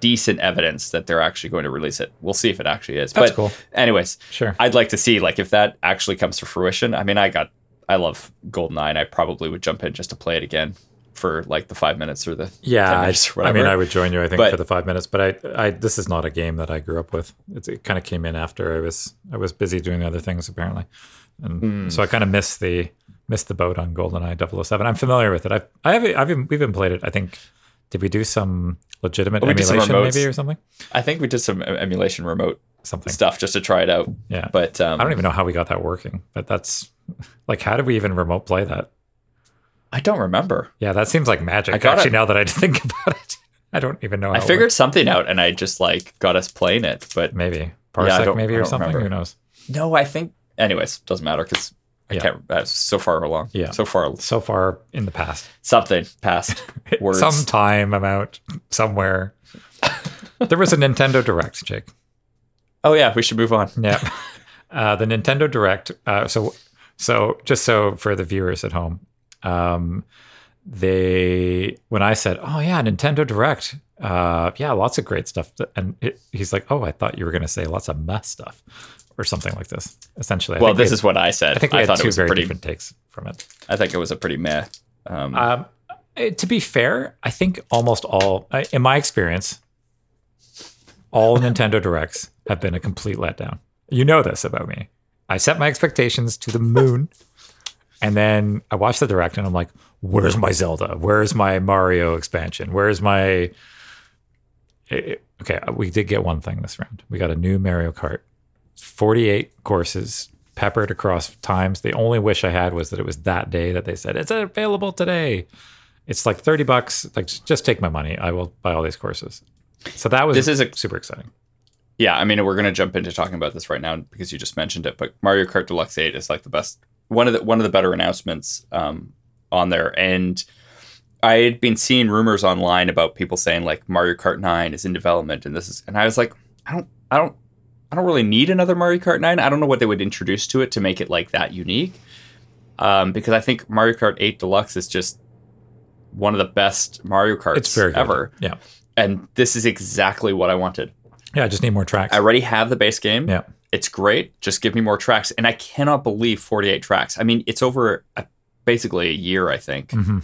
S2: decent evidence that they're actually going to release it. We'll see if it actually is.
S1: That's
S2: but
S1: cool.
S2: anyways,
S1: Sure.
S2: I'd like to see like if that actually comes to fruition. I mean, I got I love GoldenEye, and I probably would jump in just to play it again for like the five minutes or the
S1: Yeah, I,
S2: or
S1: I mean. I would join you. I think
S2: But-
S1: for the five minutes, but I, I, this is not a game that I grew up with. It's, it kind of came in after I was, I was busy doing other things apparently, and
S2: Hmm.
S1: so I kind of missed the, missed the boat on GoldenEye 007. I'm familiar with it. I've, I have, I've, even, we've even played it. I think, did we do some legitimate
S2: we
S1: emulation maybe or something?
S2: I think we did some emulation remote
S1: Something.
S2: stuff just to try it out.
S1: Yeah.
S2: But um,
S1: I don't even know how we got that working, but that's like, how did we even remote play that?
S2: I don't remember.
S1: Yeah, that seems like magic.
S2: I
S1: Actually,
S2: it.
S1: now that I *laughs* think about it, I don't even know. How
S2: I figured something out, and I just like got us playing it. But
S1: maybe parsec,
S2: don't-
S1: maybe or something.
S2: remember.
S1: Who knows?
S2: no, I think. Anyways, doesn't matter because I
S1: Yeah.
S2: can't. Uh, so far along.
S1: Yeah.
S2: So far,
S1: So far in the past,
S2: something past *laughs* words.
S1: some time amount somewhere. *laughs* there was a Nintendo Direct, Jake.
S2: oh yeah, we should move on.
S1: Yeah, *laughs* uh, the Nintendo Direct. Uh, so, so just so for the viewers at home, um, they when I said, "Oh yeah, Nintendo Direct," uh, yeah, lots of great stuff, and it, he's like, "Oh, I thought you were going to say lots of mess stuff." Or something like this. Essentially, I
S2: Well,
S1: we
S2: this
S1: had-
S2: is what I said.
S1: I think we had
S2: thought
S1: two
S2: it was
S1: very
S2: pretty.
S1: different takes from it.
S2: I think it was a pretty meh. Um,
S1: Um, eh, to be fair, I think almost all, in my experience, all Nintendo Directs have been a complete letdown. You know this about me. I set my expectations to the moon, and then I watch the Direct, and I'm like, "Where's my Zelda? Where's my Mario expansion? Where's my?" Eh, eh, Okay, we did get one thing this round. We got a new Mario Kart, 48 courses peppered across times. The only wish I had was that it was that day that they said it's available today. It's like 30 bucks. Like just take my money. I will buy all these courses. So that was
S2: This is a-
S1: super exciting.
S2: yeah, I mean, we're gonna jump into talking about this right now because you just mentioned it. But Mario Kart Deluxe Eight is like the best one of the one of the better announcements um, on there, and I had been seeing rumors online about people saying like Mario Kart Nine is in development, and this is, and I was like, I don't, I don't, I don't really need another Mario Kart Nine. I don't know what they would introduce to it to make it like that unique, um, because I think Mario Kart Eight Deluxe is just one of the best Mario Karts
S1: It's very good.
S2: ever,
S1: Yeah.
S2: and this is exactly what I wanted.
S1: Yeah. I just need more tracks.
S2: I already have the base game.
S1: Yeah.
S2: It's great. Just give me more tracks. And I cannot believe 48 tracks. I mean, it's over a, basically a year, I think.
S1: Mhm.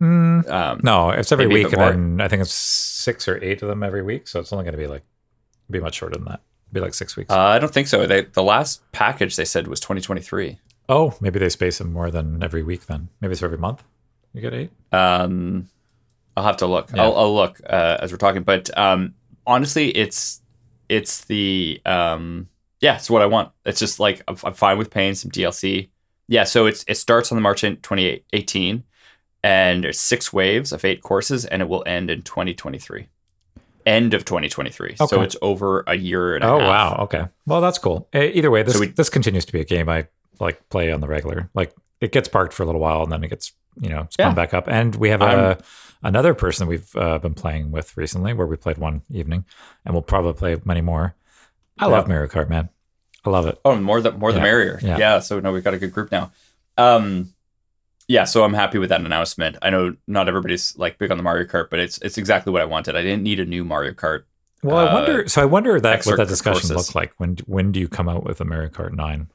S1: Mm,
S2: Um,
S1: no, it's every week. And then I think it's six or eight of them every week. So it's only going to be like, be much shorter than that. Be like six weeks.
S2: uh, I don't think so. They, the last package they said was 2023.
S1: oh, maybe they space them more than every week then. Maybe it's every month. You get eight?
S2: Um, I'll have to look.
S1: Yeah.
S2: I'll, I'll look uh, as we're talking. But um, honestly, it's it's the um, yeah, it's what I want. It's just like I'm, I'm fine with paying some DLC. Yeah, so it's it starts on the March in 2018, and there's six waves of eight courses, and it will end in 2023. End of 2023. So it's over a year and a
S1: Oh
S2: half.
S1: wow. Okay. Well, that's cool. E- Either way, this
S2: So we-
S1: this continues to be a game I like play on the regular. Like it gets parked for a little while and then it gets you know spun
S2: Yeah.
S1: back up. And we have
S2: I'm-
S1: a another person we've uh, been playing with recently, where we played one evening, and we'll probably play many more. I love
S2: Yeah.
S1: Mario Kart, man. I love it.
S2: Oh, more the more the merrier.
S1: Yeah.
S2: Yeah. So no, we've got a good group now. Um, yeah. So I'm happy with that announcement. I know not everybody's like big on the Mario Kart, but it's it's exactly what I wanted. I didn't need a new Mario Kart.
S1: Well, I
S2: Uh,
S1: wonder. So I wonder that what that discussion
S2: courses.
S1: looked like. When when do you come out with a Mario Kart Nine?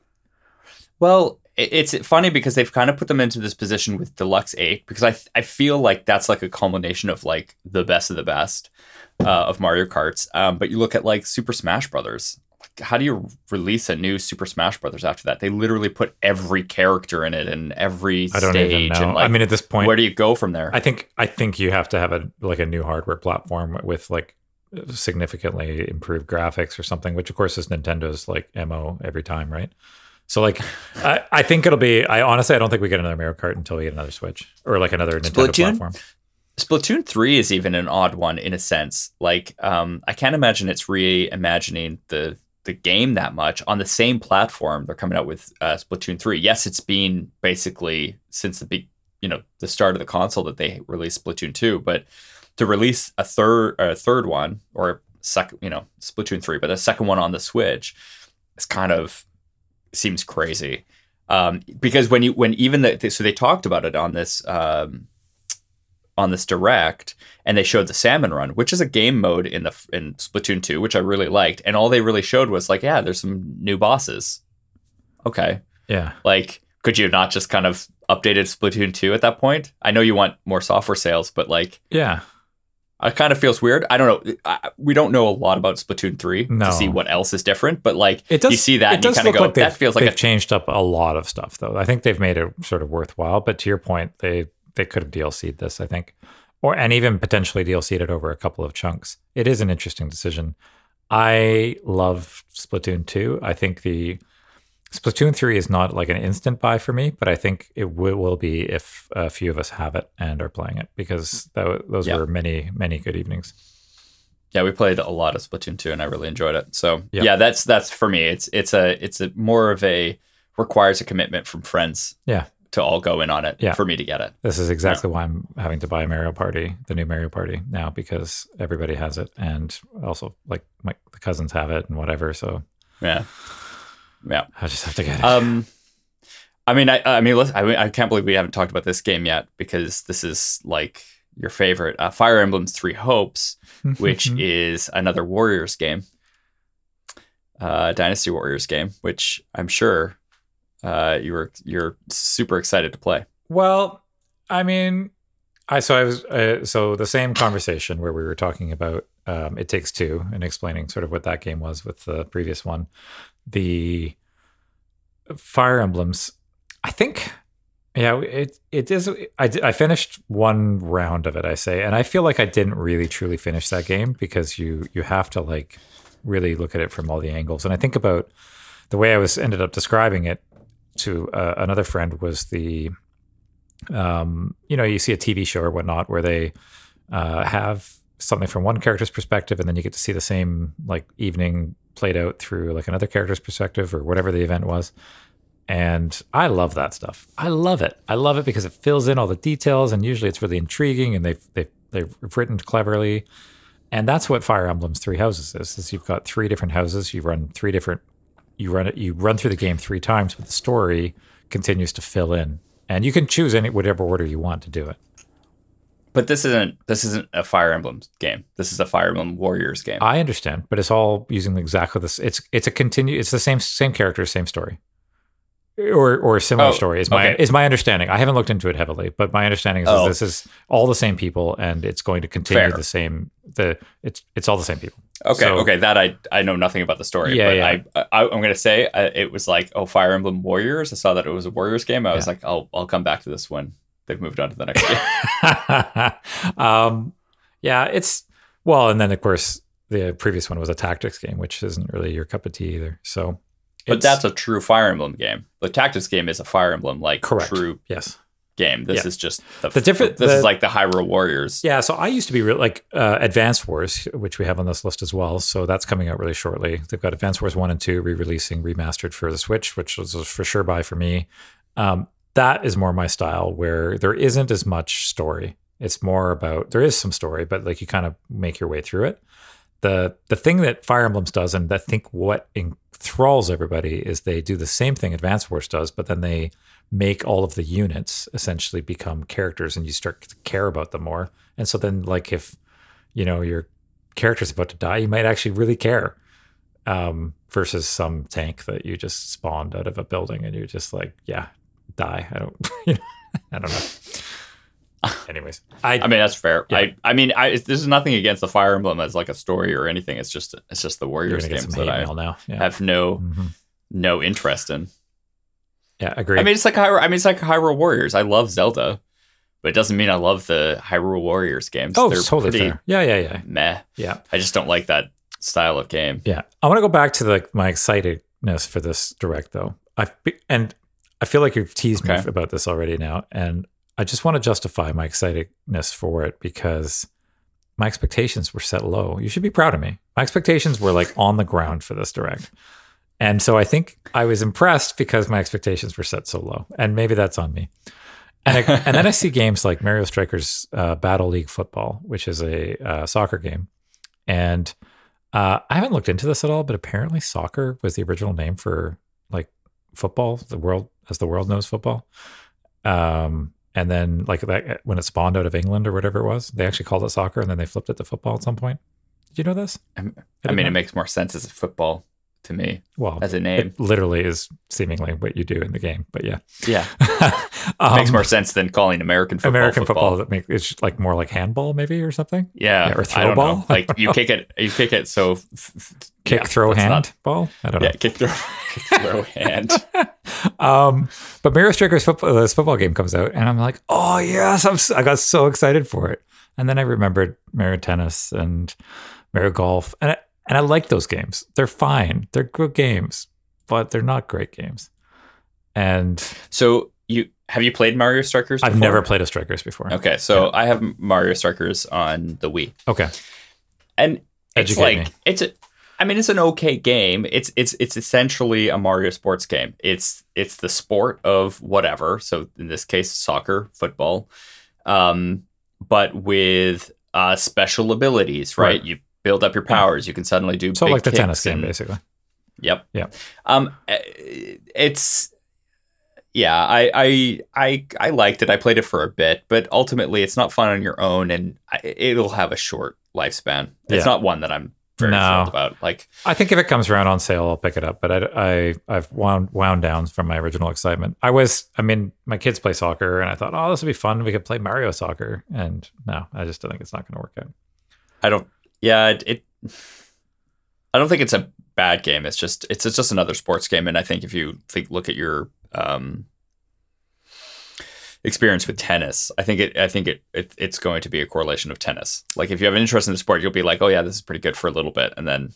S2: Well, it's funny because they've kind of put them into this position with Deluxe Eight because I I feel like that's like a culmination of like the best of the best uh, of Mario Karts. Um, but you look at like Super Smash Brothers. How do you release a new Super Smash Brothers after that? They literally put every character in it and every
S1: I don't
S2: stage.
S1: even know.
S2: And like,
S1: I mean, at this point,
S2: where do you go from there?
S1: I think I think you have to have a like a new hardware platform with like significantly improved graphics or something, which of course is Nintendo's like mo every time, right? So like, *laughs* I, I think it'll be. I honestly, I don't think we get another Mario Kart until we get another Switch or like another Nintendo
S2: Splatoon?
S1: platform.
S2: Splatoon 3 is even an odd one in a sense. Like, um, I can't imagine it's reimagining the the game that much on the same platform. They're coming out with uh, Splatoon 3. Yes, it's been basically since the big, you know, the start of the console that they released Splatoon 2, but to release a third a third one or second, you know, Splatoon 3, but a second one on the Switch is kind of seems crazy. Um, because when you when even the so they talked about it on this um, on this direct and they showed the salmon run which is a game mode in the in splatoon 2 which i really liked and all they really showed was like yeah there's some new bosses okay
S1: Yeah,
S2: like could you not just kind of updated splatoon 2 at that point i know you want more software sales but like
S1: yeah.
S2: it kind of feels weird i don't know I, we don't know a lot about splatoon 3
S1: No.
S2: to see what else is different but like
S1: It does.
S2: you see that
S1: It
S2: and you
S1: does
S2: kind of
S1: look
S2: go
S1: like
S2: that feels like
S1: they've
S2: a
S1: changed up a lot of stuff, though. I think they've made it sort of worthwhile. But to your point, they they could have DLC'd this. I think, or and even potentially DLC'd it over a couple of chunks. It is an interesting decision. I love Splatoon 2. I think the Splatoon 3 is not like an instant buy for me, but I think it will, will be if a few of us have it and are playing it because tho- those
S2: Yeah.
S1: were many, many good evenings.
S2: Yeah, we played a lot of Splatoon 2 and I really enjoyed it. So
S1: Yeah.
S2: yeah, that's that's for me. It's it's a it's a more of a requires a commitment from friends.
S1: Yeah.
S2: To all go in on it
S1: Yeah.
S2: for me to get it.
S1: This is exactly why I'm having to buy Mario Party, the new Mario Party now because everybody has it, and also like my the cousins have it and whatever. So
S2: Yeah. Yeah.
S1: I just have to get it.
S2: Um I mean I I mean listen, I mean, I can't believe we haven't talked about this game yet because this is like your favorite uh, Fire Emblem's Three Hopes, *laughs* which is another Warriors game. Uh Dynasty Warriors game, which I'm sure uh you were you're super excited to play.
S1: well, I mean, I so I was uh, so the same conversation where we were talking about um, it takes two and explaining sort of what that game was with the previous one, the Fire Emblems. I think Yeah, it it is. I I finished one round of it. I say, and I feel like I didn't really truly finish that game because you you have to like really look at it from all the angles. And I think about the way I was ended up describing it to uh, another friend was the, um, you know, you see a TV show or whatnot where they uh, have something from one character's perspective, and then you get to see the same like evening played out through like another character's perspective or whatever the event was. And I love that stuff. I love it. I love it because it fills in all the details, and usually it's really intriguing, and they've they've they've written cleverly. And that's what Fire Emblem's Three Houses is. Is you've got three different houses. You run three different. You run it. You run through the game three times, but the story continues to fill in, and you can choose any whatever order you want to do it.
S2: But this isn't this isn't a Fire Emblem game. This is a Fire Emblem Warriors game.
S1: I understand, but it's all using exactly this. It's it's a continue. It's the same same character, same story, or or a similar
S2: Oh,
S1: story. Is my
S2: okay.
S1: is my understanding. I haven't looked into it heavily, but my understanding is,
S2: Oh.
S1: this is all the same people, and it's going to continue
S2: Fair.
S1: the same. The it's it's all the same people.
S2: Okay,
S1: So-
S2: okay, that I I know nothing about the story.
S1: Yeah,
S2: but
S1: yeah.
S2: I, I I'm gonna say uh, it was like oh Fire Emblem Warriors. I saw that it was a Warriors game. I was
S1: Yeah.
S2: like I'll I'll come back to this one they've moved on to the next game. *laughs*
S1: um, yeah, it's well, and then of course the previous one was a tactics game, which isn't really your cup of tea either. So,
S2: But
S1: it's-
S2: that's a true Fire Emblem game. The tactics game is a Fire Emblem like
S1: correct.
S2: true
S1: Yes.
S2: game. This
S1: Yeah.
S2: is just the,
S1: The different-
S2: This
S1: the-
S2: is like the Hyrule Warriors.
S1: Yeah, so I used to be real like uh, Advance Wars, which we have on this list as well. So that's coming out really shortly. They've got Advance Wars one and two re-releasing remastered for the Switch, which was for sure buy for me. Um, that is more my style, where there isn't as much story. It's more about there is some story, but like you kind of make your way through it. The the thing that Fire Emblems does, and I think what enthralls everybody is they do the same thing Advance Wars does, but then they make all of the units essentially become characters and you start to care about them more. And so then like if you know your character's about to die, you might actually really care. Um, versus some tank that you just spawned out of a building and you're just like, yeah, die. I don't *laughs* you know, I don't know. *laughs* Anyways, I,
S2: I mean, that's fair.
S1: Yeah.
S2: I, I mean, I, this is nothing against the Fire Emblem as like a story or anything. It's just, it's just the Warriors games that I
S1: now. Yeah.
S2: have no,
S1: Mhm.
S2: no interest in.
S1: Yeah, agree.
S2: I mean, it's like Hyrule, I mean, it's like Hyrule Warriors. I love Zelda, but it doesn't mean I love the Hyrule Warriors games.
S1: oh,
S2: They're
S1: totally
S2: pretty
S1: fair. Yeah, yeah, yeah.
S2: meh.
S1: Yeah.
S2: I just don't like that style of game.
S1: Yeah, I want to go back to like my excitedness for this direct though. I and I feel like you've teased
S2: Okay.
S1: me about this already now, and I just want to justify my excitedness for it because my expectations were set low. You should be proud of me. My expectations were like on the ground for this direct. And so I think I was impressed because my expectations were set so low. And maybe that's on me. And, I, and then I see games like Mario Strikers uh, Battle League Football, which is a uh, soccer game. And uh, I haven't looked into this at all, but apparently soccer was the original name for like football, the world as the world knows football. Um, and then like that eh, when it spawned out of England or whatever it was, they actually called it soccer, and then they flipped it to football at some point. Did you know this?
S2: I
S1: did
S2: mean, it makes more sense as a football to me
S1: well
S2: as a name.
S1: It literally is seemingly what you do in the game, but yeah,
S2: yeah, *laughs*
S1: um,
S2: makes more sense than calling American football
S1: American football.
S2: football.
S1: that make it's like more like handball maybe or something.
S2: Yeah,
S1: Yeah, or throw ball?
S2: know. Like you *laughs* kick it, you kick it. So
S1: Kick,
S2: yeah,
S1: throw, hand,
S2: not-
S1: ball. I don't know.
S2: yeah, kick, throw, *laughs* kick, throw, hand.
S1: um, but Mario Strikers football, this football game comes out, and I'm like, oh yes, I'm, I got so excited for it. And then I remembered Mario Tennis and Mario Golf, and I, and I like those games. They're fine. They're good games, but they're not great games. And
S2: So you have you played Mario Strikers?
S1: I've never played a Strikers before.
S2: Okay, so I have Mario Strikers on the Wii,
S1: Okay,
S2: and it's
S1: Educate
S2: like
S1: me.
S2: it's a. I mean, it's an okay game. It's it's it's essentially a Mario sports game. It's it's the sport of whatever. So in this case, soccer, football, um, but with uh, special abilities. Right?
S1: Right.
S2: You build up your powers. You can suddenly do
S1: so like the tennis game,
S2: and-
S1: basically.
S2: Yep.
S1: Yeah.
S2: Um, eh, it's yeah. I I I I liked it. I played it for a bit, but ultimately, it's not fun on your own, and I, it'll have a short lifespan. It's
S1: Yeah.
S2: not one that I'm very
S1: No.
S2: about. Like,
S1: I think if it comes around on sale, I'll pick it up. But I, I, I've wound wound down from my original excitement. I was, I mean, my kids play soccer, and I thought, oh, this would be fun. We could play Mario soccer, and no, I just don't think it's not going to work out.
S2: I don't. Yeah. It, it. I don't think it's a bad game. It's just it's, it's just another sports game, and I think if you think look at your um experience with tennis i think it i think it, it it's going to be a correlation of tennis like if you have an interest in the sport you'll be like oh yeah this is pretty good for a little bit and then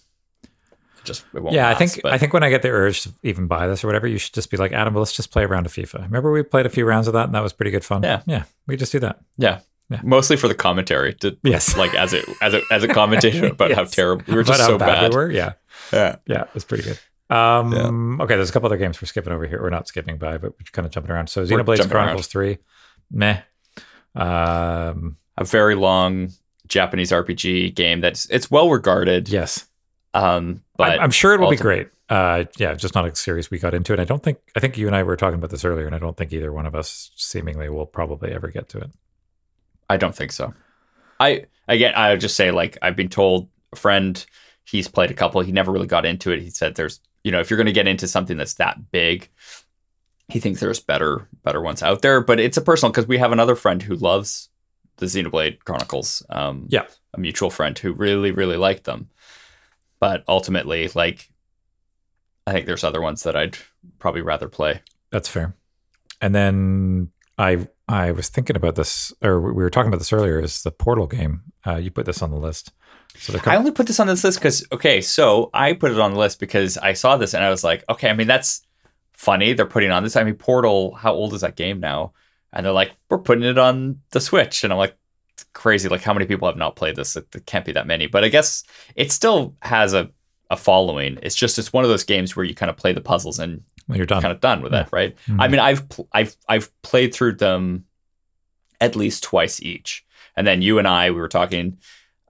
S2: just it won't
S1: yeah, I think
S2: but-
S1: I think when I get the urge to even buy this or whatever, you should just be like, Adam, let's just play around a round of FIFA. Remember we played a few rounds of that, and that was pretty good fun.
S2: Yeah.
S1: yeah, we just do that.
S2: yeah.
S1: Yeah.
S2: mostly for the commentary to
S1: Yes,
S2: like as it as a as a *laughs* commentation about how terrible we were just
S1: About how
S2: so bad,
S1: we were. Yeah,
S2: yeah
S1: yeah, it's pretty good. Um, okay, there's a couple other games we're skipping over here. We're not skipping by, but we're kind of jumping around. So Xenoblade
S2: jumping around.
S1: Chronicles Three, meh. Um,
S2: a very long Japanese RPG game that's it's well regarded.
S1: yes,
S2: Um, but
S1: I'm, I'm sure it will be great. Uh, yeah, just not a series we got into it. I don't think. I think you and I were talking about this earlier, and I don't think either one of us seemingly will probably ever get to it.
S2: I don't think so. I again, I would just say like I've been told a friend he's played a couple. He never really got into it. He said there's you know if you're going to get into something that's that big, he thinks there's better better ones out there. But it's a personal because we have another friend who loves the Xenoblade Chronicles. Um,
S1: Yeah.
S2: a mutual friend who really really liked them. But ultimately, like I think there's other ones that I'd probably rather play.
S1: That's fair. And then I I was thinking about this, or we were talking about this earlier. Is the Portal game? Uh, you put this on the list.
S2: So I only put this on this list because okay, so I put it on the list because I saw this and I was like, okay, I mean that's funny. They're putting on this. I mean, Portal. How old is that game now? And they're like, we're putting it on the Switch, and I'm like, crazy. Like, how many people have not played this? It, it can't be that many. But I guess it still has a a following. It's just it's one of those games where you kind of play the puzzles and
S1: when you're done,
S2: kind of done with yeah. it, right? Mm-hmm. I mean, I've I've I've played through them at least twice each, and then you and I we were talking.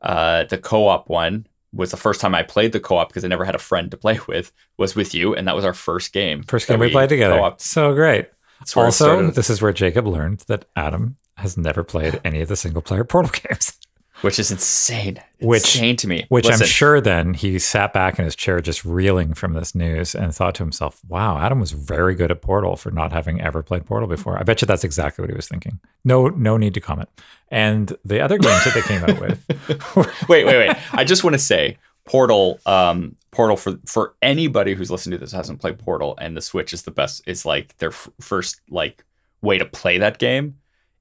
S2: Uh, the co-op one was the first time I played the co-op because I never had a friend to play *laughs* with. Was with you, and that was our first game.
S1: First game we, we played together. Co-op. So great. Also, this is where Jacob learned that Adam has never played any of the single-player Portal *laughs* games
S2: which is insane. Which, insane to me.
S1: Which Listen. I'm sure then he sat back in his chair just reeling from this news and thought to himself, wow, Adam was very good at Portal for not having ever played Portal before. I bet you that's exactly what he was thinking. No, no need to comment. And the other games that they came out with. *laughs*
S2: wait, wait, wait. I just want to say Portal, um, Portal for for anybody who's listening to this hasn't played Portal and the Switch is the best, is like their f- first like way to play that game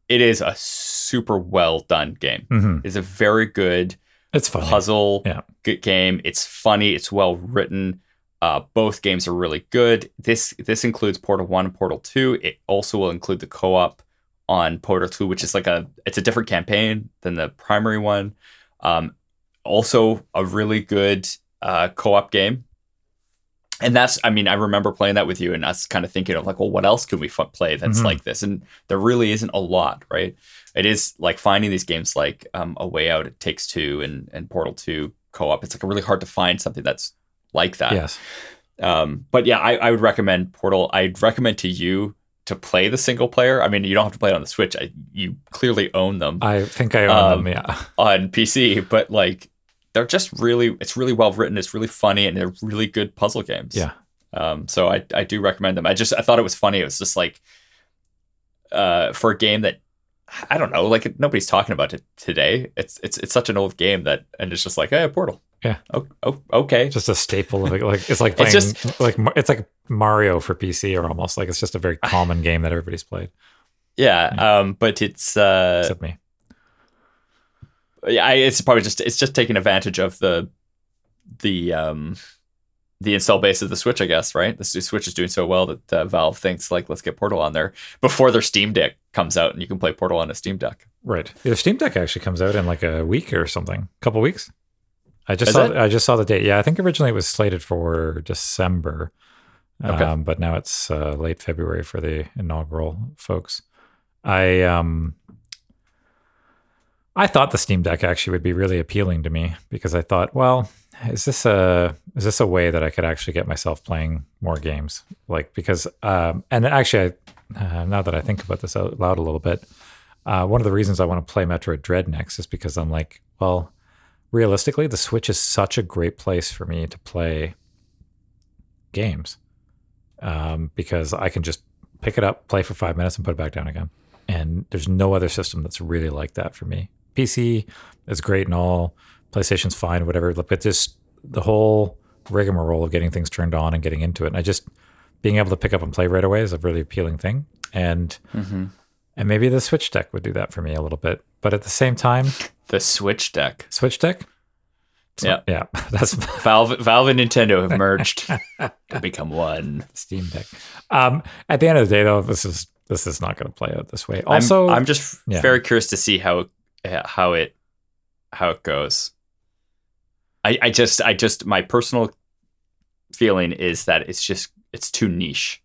S2: it is a super well done game. Mm-hmm. It's a very good
S1: it's funny.
S2: puzzle yeah. good game. It's funny. It's well written. Uh, both games are really good. This this includes Portal One and Portal Two. It also will include the co-op on Portal Two, which is like a it's a different campaign than the primary one. Um, also, a really good uh, co-op game and that's i mean i remember playing that with you and us kind of thinking of like well what else can we f- play that's mm-hmm. like this? And there really isn't a lot right? It is like finding these games like um, a way out it takes two and, and portal 2 co-op. It's like really hard to find something that's like that.
S1: Yes.
S2: Um, but yeah I, I would recommend portal. I'd recommend to you to play the single player. I mean you don't have to play it on the switch. I, you clearly own them.
S1: I think i own um, them yeah. *laughs*
S2: on pc but like they're just really it's really well written it's really funny and they're really good puzzle games.
S1: Yeah.
S2: Um, so I, I do recommend them. I just i thought it was funny. It was just like uh, for a game that i don't know like nobody's talking about it today. It's it's it's such an old game that and it's just like hey portal.
S1: Yeah.
S2: Oh, oh okay.
S1: Just a staple of it. Like it's like *laughs* playing it's just, like it's like mario for pc or almost. Like it's just a very *laughs* common game that everybody's played.
S2: Yeah, yeah. um but it's uh
S1: except me
S2: yeah, it's probably just it's just taking advantage of the the um the install base of the Switch, I guess, right? The Switch is doing so well that uh, Valve thinks like let's get Portal on there before their Steam Deck comes out, and you can play Portal on a Steam Deck.
S1: Right. The Steam Deck actually comes out in like a week or something, a couple weeks. I just is saw it? I just saw the date. Yeah, I think originally it was slated for December, okay. um, but now it's uh, late February for the inaugural folks. I um I thought the Steam Deck actually would be really appealing to me because I thought, well, is this a is this a way that I could actually get myself playing more games? Like because um, and actually, I, uh, now that I think about this out loud a little bit, uh, one of the reasons I want to play Metroid Dread next is because I'm like, well, realistically, the Switch is such a great place for me to play games um, because I can just pick it up, play for five minutes, and put it back down again. And there's no other system that's really like that for me. PC is great and all, PlayStation's fine, whatever. But just the whole rigmarole of getting things turned on and getting into it. And I just being able to pick up and play right away is a really appealing thing. And mm-hmm. and maybe the Switch deck would do that for me a little bit. But at the same time,
S2: the Switch deck,
S1: Switch deck.
S2: So, yeah,
S1: yeah. *laughs* That's
S2: Valve. Valve and Nintendo have *laughs* merged to become one.
S1: Steam Deck. Um, at the end of the day, though, this is this is not going to play out this way. Also,
S2: I'm, I'm just yeah. very curious to see how Uh, how it how it goes. I, I just I just my personal feeling is that it's just it's too niche.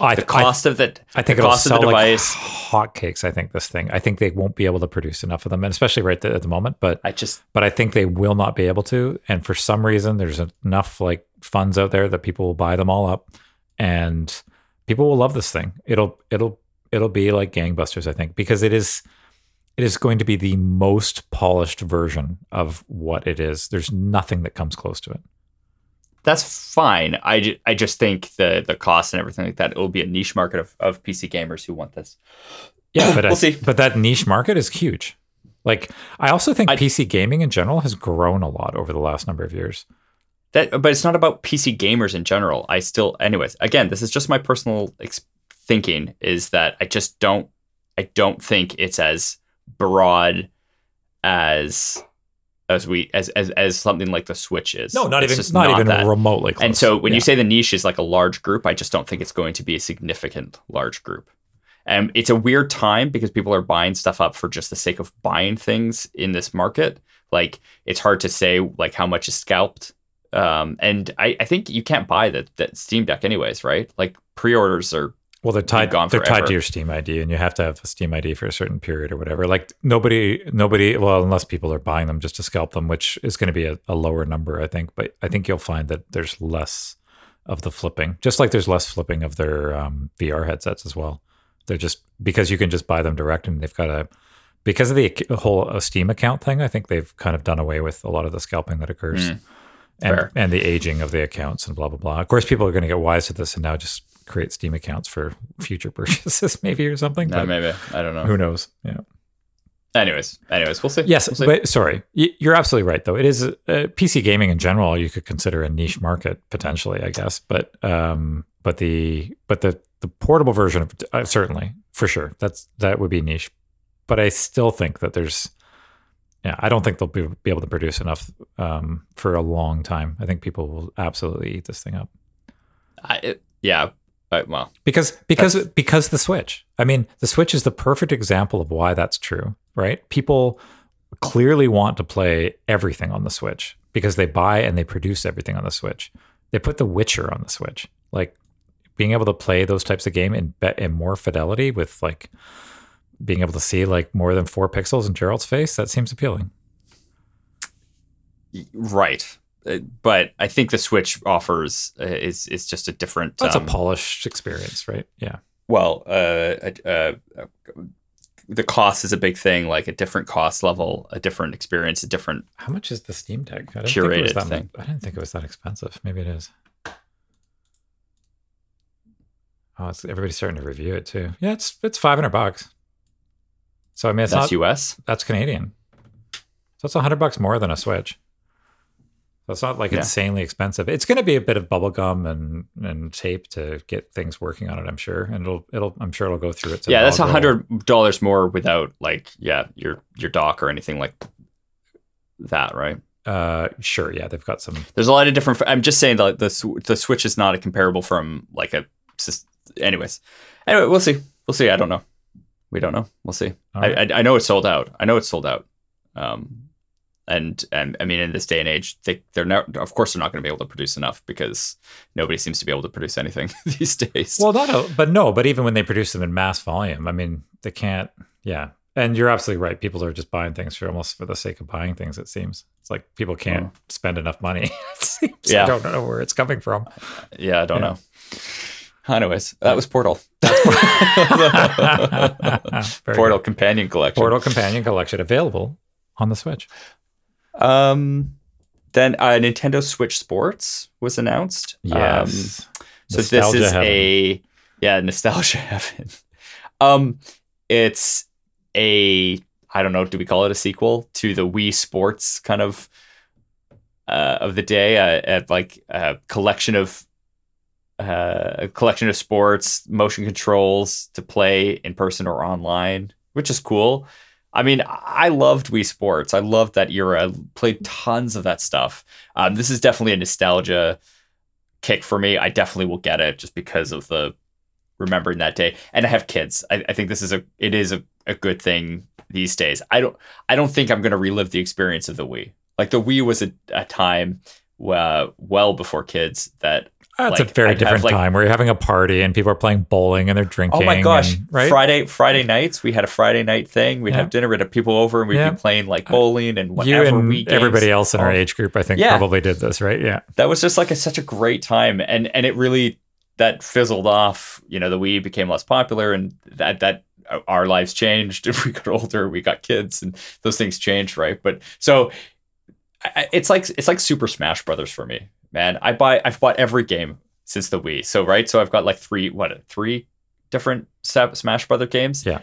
S1: I,
S2: the cost
S1: I,
S2: of the
S1: I think
S2: the
S1: cost of the device like hotcakes. I think this thing. I think they won't be able to produce enough of them, and especially right at the moment. But
S2: I just
S1: but I think they will not be able to. And for some reason, there's enough like funds out there that people will buy them all up, and people will love this thing. It'll it'll it'll be like gangbusters. I think because it is it is going to be the most polished version of what it is. There's nothing that comes close to it.
S2: That's fine. I, ju- I just think the the cost and everything like that, it will be a niche market of, of PC gamers who want this.
S1: Yeah, but *coughs* we'll I, see. But that niche market is huge. Like I also think I, PC gaming in general has grown a lot over the last number of years.
S2: That, but it's not about PC gamers in general. I still, anyways. Again, this is just my personal ex- thinking is that I just don't I don't think it's as broad as as we as as, as something like the Switch is.
S1: No, not
S2: It's
S1: even
S2: just
S1: not, even
S2: that.
S1: remotely close.
S2: And so when
S1: Yeah.
S2: you say the niche is like a large group, I just don't think it's going to be a significant large group. And it's a weird time because people are buying stuff up for just the sake of buying things in this market. Like it's hard to say like how much is scalped. Um, and I, I think you can't buy that that Steam Deck anyways, right? Like pre-orders are
S1: Well, they're tied.
S2: gone
S1: They're tied to your Steam ID, and you have to have a Steam ID for a certain period or whatever. Like nobody, nobody. Well, unless people are buying them just to scalp them, which is going to be a, a lower number, I think. But I think you'll find that there's less of the flipping, just like there's less flipping of their um, VR headsets as well. They're just because you can just buy them direct, and they've got a because of the whole uh, Steam account thing. I think they've kind of done away with a lot of the scalping that occurs.
S2: Mm,
S1: and, and the aging of the accounts and blah blah blah. Of course, people are going to get wise to this and now just create Steam accounts for future *laughs* purchases, maybe or something.
S2: no,
S1: but
S2: maybe I don't know.
S1: who knows? Yeah.
S2: Anyways, anyways, we'll see.
S1: Yes,
S2: We'll see.
S1: but sorry, you're absolutely right. Though it is uh, PC gaming in general, you could consider a niche market potentially, I guess. But um, but the but the the portable version of uh, certainly for sure that's that would be niche. But I still think that there's yeah, I don't think they'll be, be able to produce enough um, for a long time. I think people will absolutely eat this thing up.
S2: I, it, yeah. I, well,
S1: because because because the switch. I mean the switch is the perfect example of why that's true right? People clearly want to play everything on the switch because they buy and they produce everything on the switch. They put the witcher on the switch. Like being able to play those types of game in, in more fidelity with like being able to see like more than four pixels in Geralt's face that seems appealing.
S2: Right. Uh, But I think the Switch offers uh, is is just a different.
S1: that's
S2: um,
S1: a polished experience right yeah
S2: well, uh, uh, the cost is a big thing. Like a different cost level, a different experience, a different.
S1: how much is the steam deck I didn't think it was
S2: Curated
S1: that
S2: thing.
S1: mu- i didn't think it was that expensive maybe it is Oh, it's, everybody's starting to review it too. Yeah, it's it's five hundred bucks. So I mean, it's
S2: that's
S1: not
S2: US.
S1: that's Canadian. So it's hundred bucks more than a Switch. It's not like
S2: Yeah.
S1: insanely expensive. It's going to be a bit of bubble gum and and tape to get things working on it. I'm sure, and it'll it'll I'm sure it'll go through it.
S2: Yeah, that's a hundred dollars more without like yeah your your dock or anything like that, right?
S1: Uh, sure. Yeah, they've got some.
S2: There's a lot of different. I'm just saying that the the Switch is not a comparable from like a. Anyways, anyway, we'll see. We'll see. I don't know. We don't know. We'll see.
S1: All
S2: I. I I know it's sold out. I know it's sold out. Um, and and I mean in this day and age, they they're not. Of course, they're not going to be able to produce enough because nobody seems to be able to produce anything *laughs* these days.
S1: Well, not but no, but even when they produce them in mass volume, I mean, they can't. Yeah, and you're absolutely right. People are just buying things for almost for the sake of buying things. It seems it's like people can't mm. spend enough money. *laughs*
S2: Yeah.
S1: I don't know where it's coming from.
S2: yeah, I don't
S1: Yeah.
S2: know. Anyways, that was Portal. *laughs* Portal
S1: good.
S2: Companion Collection.
S1: Portal Companion Collection available on the Switch.
S2: Um, then uh, Nintendo Switch Sports was announced. Um,
S1: Yes.
S2: so this is
S1: heaven.
S2: a yeah nostalgia *laughs* heaven. Um, it's a I don't know. Do we call it a sequel to the Wii Sports kind of uh, of the day? Uh, uh, like a collection of uh, a collection of sports, motion controls to play in person or online, which is cool. I mean, I loved Wii Sports. I loved that era. I played tons of that stuff. Um, this is definitely a nostalgia kick for me. I definitely will get it just because of the remembering that day. And I have kids. I, I think this is a it is a, a good thing these days. I don't I don't think I'm gonna relive the experience of the Wii. Like the Wii was a, a time uh, well before kids that
S1: That's
S2: like,
S1: a very
S2: I'd have,
S1: different
S2: like-
S1: time where you're having a party and people are playing bowling and they're drinking.
S2: Oh my gosh!
S1: and- right?
S2: Friday Friday nights we had a Friday night thing. We'd
S1: Yeah.
S2: have dinner. We'd have people over and we'd
S1: Yeah.
S2: be playing like bowling and
S1: you
S2: whatever.
S1: and
S2: Wii
S1: everybody else in our
S2: Oh,
S1: age group, I think,
S2: Yeah.
S1: probably did this, right? Yeah.
S2: that was just like a, such a great time and and it really that fizzled off you know the wii became less popular and that that uh, our lives changed if *laughs* we got older we got kids and those things changed right but so it's like it's like super smash brothers for me man i buy i've bought every game since the wii so right so i've got like three what three different smash brother games
S1: Yeah.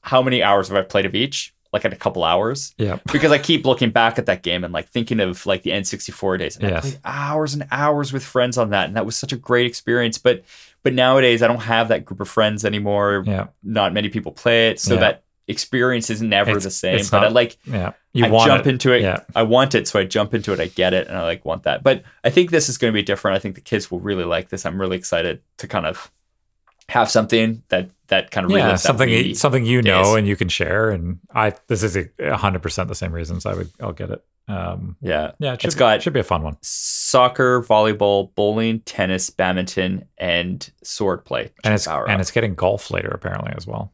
S2: how many hours have i played of each like in a couple hours
S1: Yeah. *laughs*
S2: because I keep looking back at that game and like thinking of like the N64 days. And I played hours and hours with friends on that, and that was such a great experience. But but nowadays I don't have that group of friends anymore.
S1: Yeah.
S2: Not many people play it, so
S1: Yeah.
S2: that experience is never
S1: It's-
S2: the same. But I like
S1: Yeah. You
S2: I
S1: want
S2: jump
S1: it.
S2: into it.
S1: Yeah.
S2: I want it, so I jump into it. I get it, and I like want that. But I think this is going to be different. I think the kids will really like this. I'm really excited to kind of have something that that kind of
S1: Yeah, something something you
S2: days.
S1: know and you can share. And I this is a hundred percent the same reasons I would I'll get it. Um,
S2: Yeah,
S1: yeah, it should,
S2: It's got-
S1: should be a fun one.
S2: soccer, volleyball, bowling, tennis, badminton, and sword play.
S1: And it's and
S2: up.
S1: it's getting golf later apparently as well.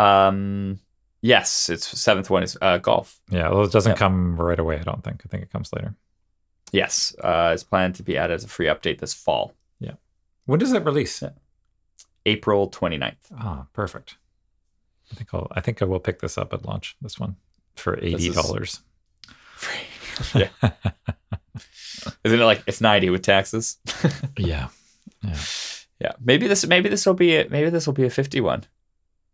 S2: Um yes, it's seventh one is uh, golf.
S1: Yeah, although it doesn't
S2: Yep.
S1: come right away. I don't think. I think it comes later.
S2: Yes, uh, it's planned to be added as a free update this fall, Yeah.
S1: When does it release?
S2: Yeah. April 29th.
S1: Ah, perfect. I think I'll. I think I will pick this up at launch. This one for eighty dollars. *laughs*
S2: yeah. *laughs* Isn't it like it's 90 with taxes?
S1: yeah. Yeah. *laughs*
S2: Yeah, maybe this maybe this will be a, maybe this will be a 51.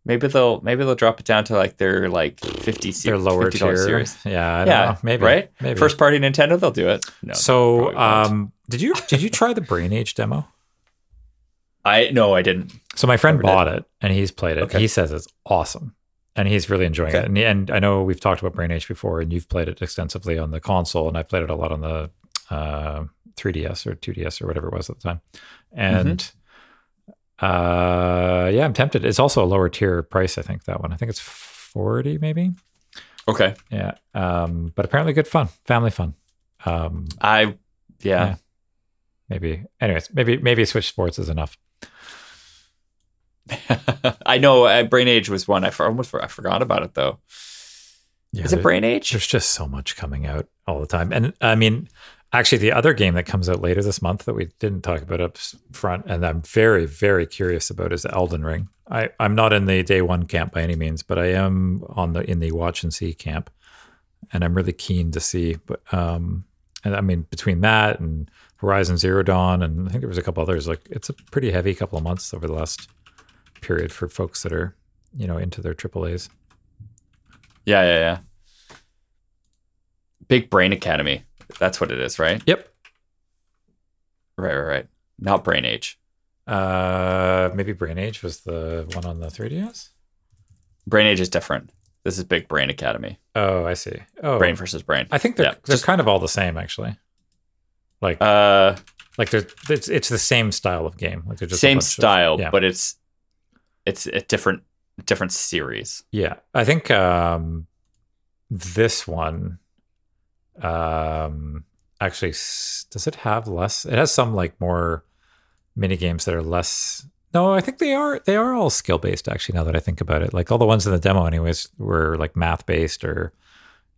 S2: Maybe they'll maybe they'll drop it down to like their like 50 se-
S1: Their lower
S2: $50
S1: tier.
S2: series.
S1: Yeah. I don't
S2: Yeah,
S1: know. Maybe.
S2: right?
S1: Maybe.
S2: First party Nintendo, they'll do it. No,
S1: So, um, did you did you try the Brain Age demo? *laughs*
S2: I no, I didn't.
S1: So my friend
S2: Never did.
S1: bought it and he's played it.
S2: Okay.
S1: He says it's awesome, and he's really enjoying
S2: Okay.
S1: it. And, and I know we've talked about Brain Age before, and you've played it extensively on the console, and I played it a lot on the uh, 3DS or 2DS or whatever it was at the time. And
S2: Mm-hmm.
S1: Uh, yeah, I'm tempted. It's also a lower tier price. I think that one. I think it's 40 maybe.
S2: Okay.
S1: Yeah. Um, but apparently good fun, family fun. Um,
S2: I yeah.
S1: Yeah. maybe. Anyways, maybe maybe Switch Sports is enough. *laughs*
S2: I know uh, Brain Age was one I for, almost for, I forgot about it though.
S1: Yeah,
S2: Is it Brain Age?
S1: There's just so much coming out all the time. And I mean, actually, the other game that comes out later this month that we didn't talk about up front, and I'm very, very curious about is Elden Ring. I, I'm not in the day one camp by any means, but I am on the in the watch and see camp, and I'm really keen to see. But um, and I mean, between that and Horizon Zero Dawn, and I think there was a couple others. Like, it's a pretty heavy couple of months over the last period for folks that are, you know, into their AAA's.
S2: Yeah, yeah, yeah. Big Brain Academy. That's what it is, right?
S1: Yep.
S2: Right, right, right. Not Brain Age.
S1: Uh, maybe Brain Age was the one on the 3DS.
S2: Brain Age is different. This is Big Brain Academy.
S1: Oh, I see. Oh,
S2: Brain versus Brain.
S1: I think they're
S2: Yeah,
S1: they're
S2: just-
S1: kind of all the same actually. Like
S2: Uh,
S1: like they're it's it's the same style of game. Like they're just
S2: same
S1: bunch of-
S2: style,
S1: yeah.
S2: but it's it's a different different series.
S1: yeah. I think um this one um actually does it have less? It has some like more mini games that are less. No, I think they are they are all skill based actually. Now that I think about it, like all the ones in the demo, anyways, were like math based, or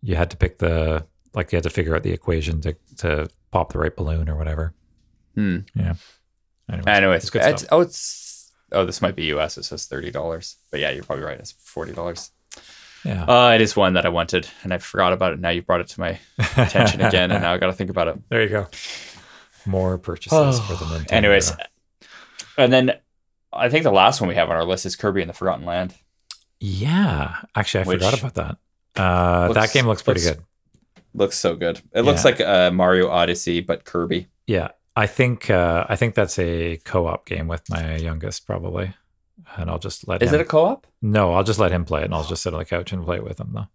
S1: you had to pick the like you had to figure out the equation to to pop the right balloon or whatever.
S2: Hmm.
S1: Anyways,
S2: Anyways,
S1: it's good
S2: it's- oh, it's oh, this might be US. It says thirty dollars, but yeah, you're probably right. It's forty dollars.
S1: Yeah.
S2: Uh, it is one that I wanted, and I forgot about it. Now you brought it to my attention *laughs* again, and now I got to think about it.
S1: there you go. More purchases for the *sighs* Nintendo.
S2: Oh, Anyways, and then I think the last one we have on our list is Kirby and the Forgotten Land.
S1: yeah, actually, I
S2: Which
S1: forgot about that. Uh, that game looks pretty
S2: looks-
S1: good.
S2: Looks so good. It looks like a Mario Odyssey, but Kirby.
S1: Yeah, I think uh, I think that's a co-op game with my youngest probably, and I'll just let
S2: Is
S1: him.
S2: it a co-op?
S1: No, I'll just let him play it, and I'll just sit on the couch and play it with him though.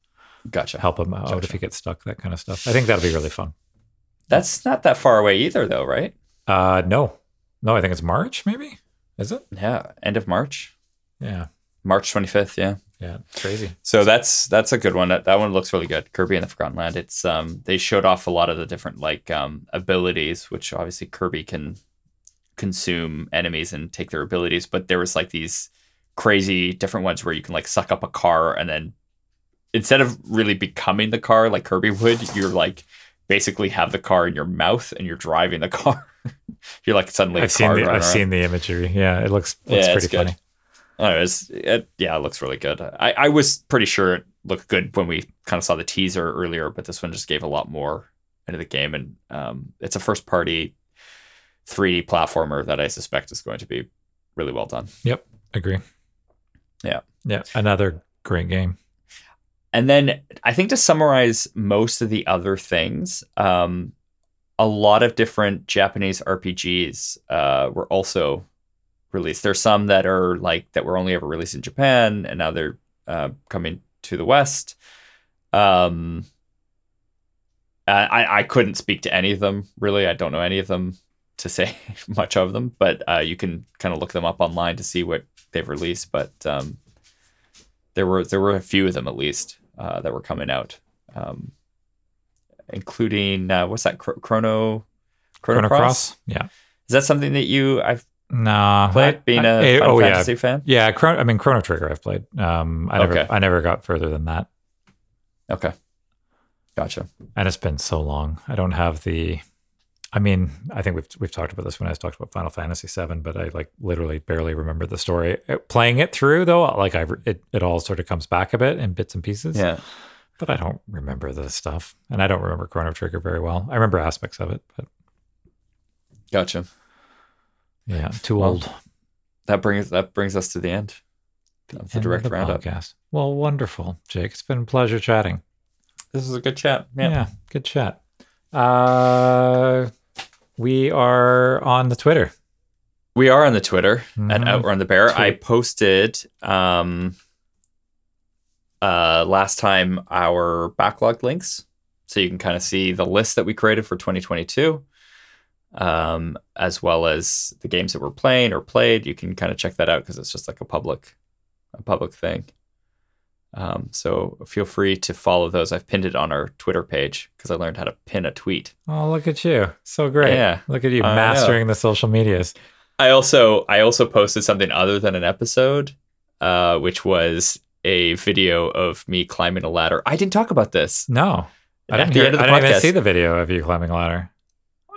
S2: Gotcha.
S1: Help him out if he gets stuck, that kind of stuff. I think that'll be really fun.
S2: That's not that far away either, though, right?
S1: Uh, no, no, I think it's March, maybe. Is it?
S2: Yeah, end of March,
S1: Yeah,
S2: March twenty fifth. Yeah.
S1: yeah, crazy.
S2: So that's that's a good one. That that one looks really good. Kirby and the Forgotten Land. It's um they showed off a lot of the different like um abilities, which obviously Kirby can consume enemies and take their abilities, but there was like these crazy different ones where you can like suck up a car and then instead of really becoming the car like Kirby would, you're like basically have the car in your mouth and you're driving the *laughs* car. you're like suddenly a
S1: I've seen the I've
S2: around.
S1: seen the imagery. Yeah, it looks looks
S2: Yeah, it's
S1: pretty
S2: good.
S1: funny.
S2: Anyways, it, yeah, it looks really good. I, I was pretty sure it looked good when we kind of saw the teaser earlier, but this one just gave a lot more into the game, and um, it's a first party 3D platformer that I suspect is going to be really well done.
S1: Yep, agree.
S2: Yeah.
S1: Yeah, another great game.
S2: and then I think to summarize most of the other things, um, a lot of different Japanese RPGs uh, were also released. There's some that are like that were only ever released in Japan, and now they're uh, coming to the West. Um, I I couldn't speak to any of them really. I don't know any of them to say *laughs* much of them, but uh, you can kind of look them up online to see what they've released. But um, there were there were a few of them at least uh, that were coming out, um, including uh, what's that Chrono
S1: Chrono, Chrono Cross? Cross? Yeah,
S2: is that something that you I've
S1: Nah,
S2: played being a Final oh, Fantasy
S1: yeah.
S2: fan.
S1: Yeah, Chrono, I mean Chrono Trigger. I've played. Um, I never, okay. I never got further than that.
S2: Okay, gotcha.
S1: And it's been so long. I don't have the. I mean, I think we've we've talked about this when I was talked about Final Fantasy VII, but I like literally barely remember the story. Uh, playing it through though, like I it it all sort of comes back a bit in bits and pieces.
S2: Yeah.
S1: But I don't remember the stuff, and I don't remember Chrono Trigger very well. I remember aspects of it, but.
S2: Gotcha.
S1: Yeah, too well, old.
S2: That brings that brings us to the end of the direct of the roundup.
S1: Podcast. Well, wonderful, Jake. It's been a pleasure chatting.
S2: This is a good chat. Yeah,
S1: yeah good chat. Uh, we are on the Twitter.
S2: We are on the Twitter mm-hmm. at Outrun the Bear. Tweet. I posted um uh last time our backlog links, so you can kind of see the list that we created for 2022 um, as well as the games that we're playing or played. You can kind of check that out because it's just like a public, a public thing. Um, so feel free to follow those. I've pinned it on our Twitter page because I learned how to pin a tweet.
S1: Oh, look at you! So great.
S2: Yeah,
S1: look at you mastering the social medias.
S2: I also I also posted something other than an episode, uh, which was a video of me climbing a ladder. I didn't talk about this.
S1: No, I didn't, hear, I didn't even see the video of you climbing a ladder.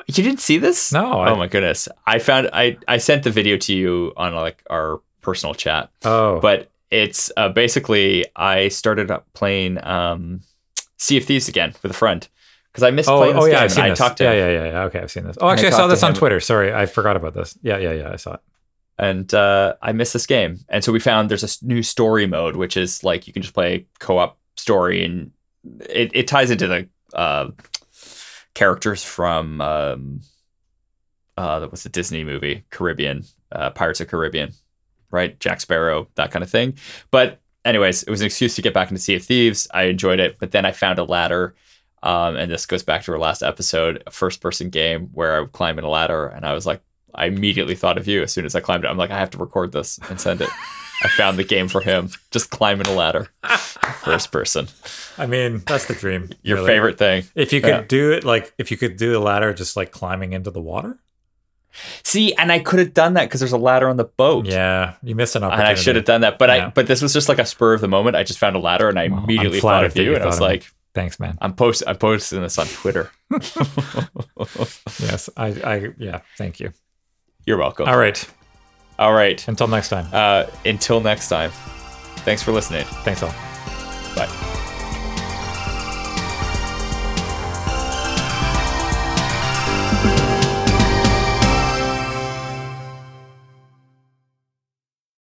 S2: You didn't see this?
S1: No.
S2: Oh I, my goodness. I found I I sent the video to you on like our personal chat.
S1: Oh.
S2: But it's uh, basically I started up playing um, Sea of Thieves again with a friend because I missed
S1: oh,
S2: playing this
S1: oh, yeah,
S2: game.
S1: I've seen
S2: I
S1: this.
S2: talked to
S1: yeah,
S2: him.
S1: yeah, yeah, yeah. Okay, I've seen this. Oh, actually, I, I saw this on Twitter. Sorry, I forgot about this. Yeah, yeah, yeah. I saw it.
S2: And uh, I missed this game, and so we found there's a new story mode, which is like you can just play co-op story, and it, it ties into the uh, characters from um, uh, that was a Disney movie, Caribbean, uh, Pirates of Caribbean, right? Jack Sparrow, that kind of thing. But anyways, it was an excuse to get back into Sea of Thieves. I enjoyed it, but then I found a ladder. Um, and this goes back to our last episode, a first person game where I would climb in a ladder. And I was like, I immediately thought of you as soon as I climbed it. I'm like, I have to record this and send it. *laughs* I found the game for him, just climbing a ladder, first person.
S1: I mean, that's the dream.
S2: Your really. favorite thing.
S1: If you could yeah. do it, like, if you could do the ladder just like climbing into the water.
S2: See, and I could have done that because there's a ladder on the boat.
S1: Yeah, you missed an opportunity.
S2: And I should have done that, but yeah. I but this was just like a spur of the moment. I just found a ladder and I well, immediately thought of you, and I was like,
S1: "Thanks, man."
S2: I'm post I'm posting this on Twitter. *laughs* *laughs*
S1: yes, I, I yeah, thank you.
S2: You're welcome.
S1: All right,
S2: all right.
S1: Until next time.
S2: Uh, until next time. Thanks for listening.
S1: Thanks all.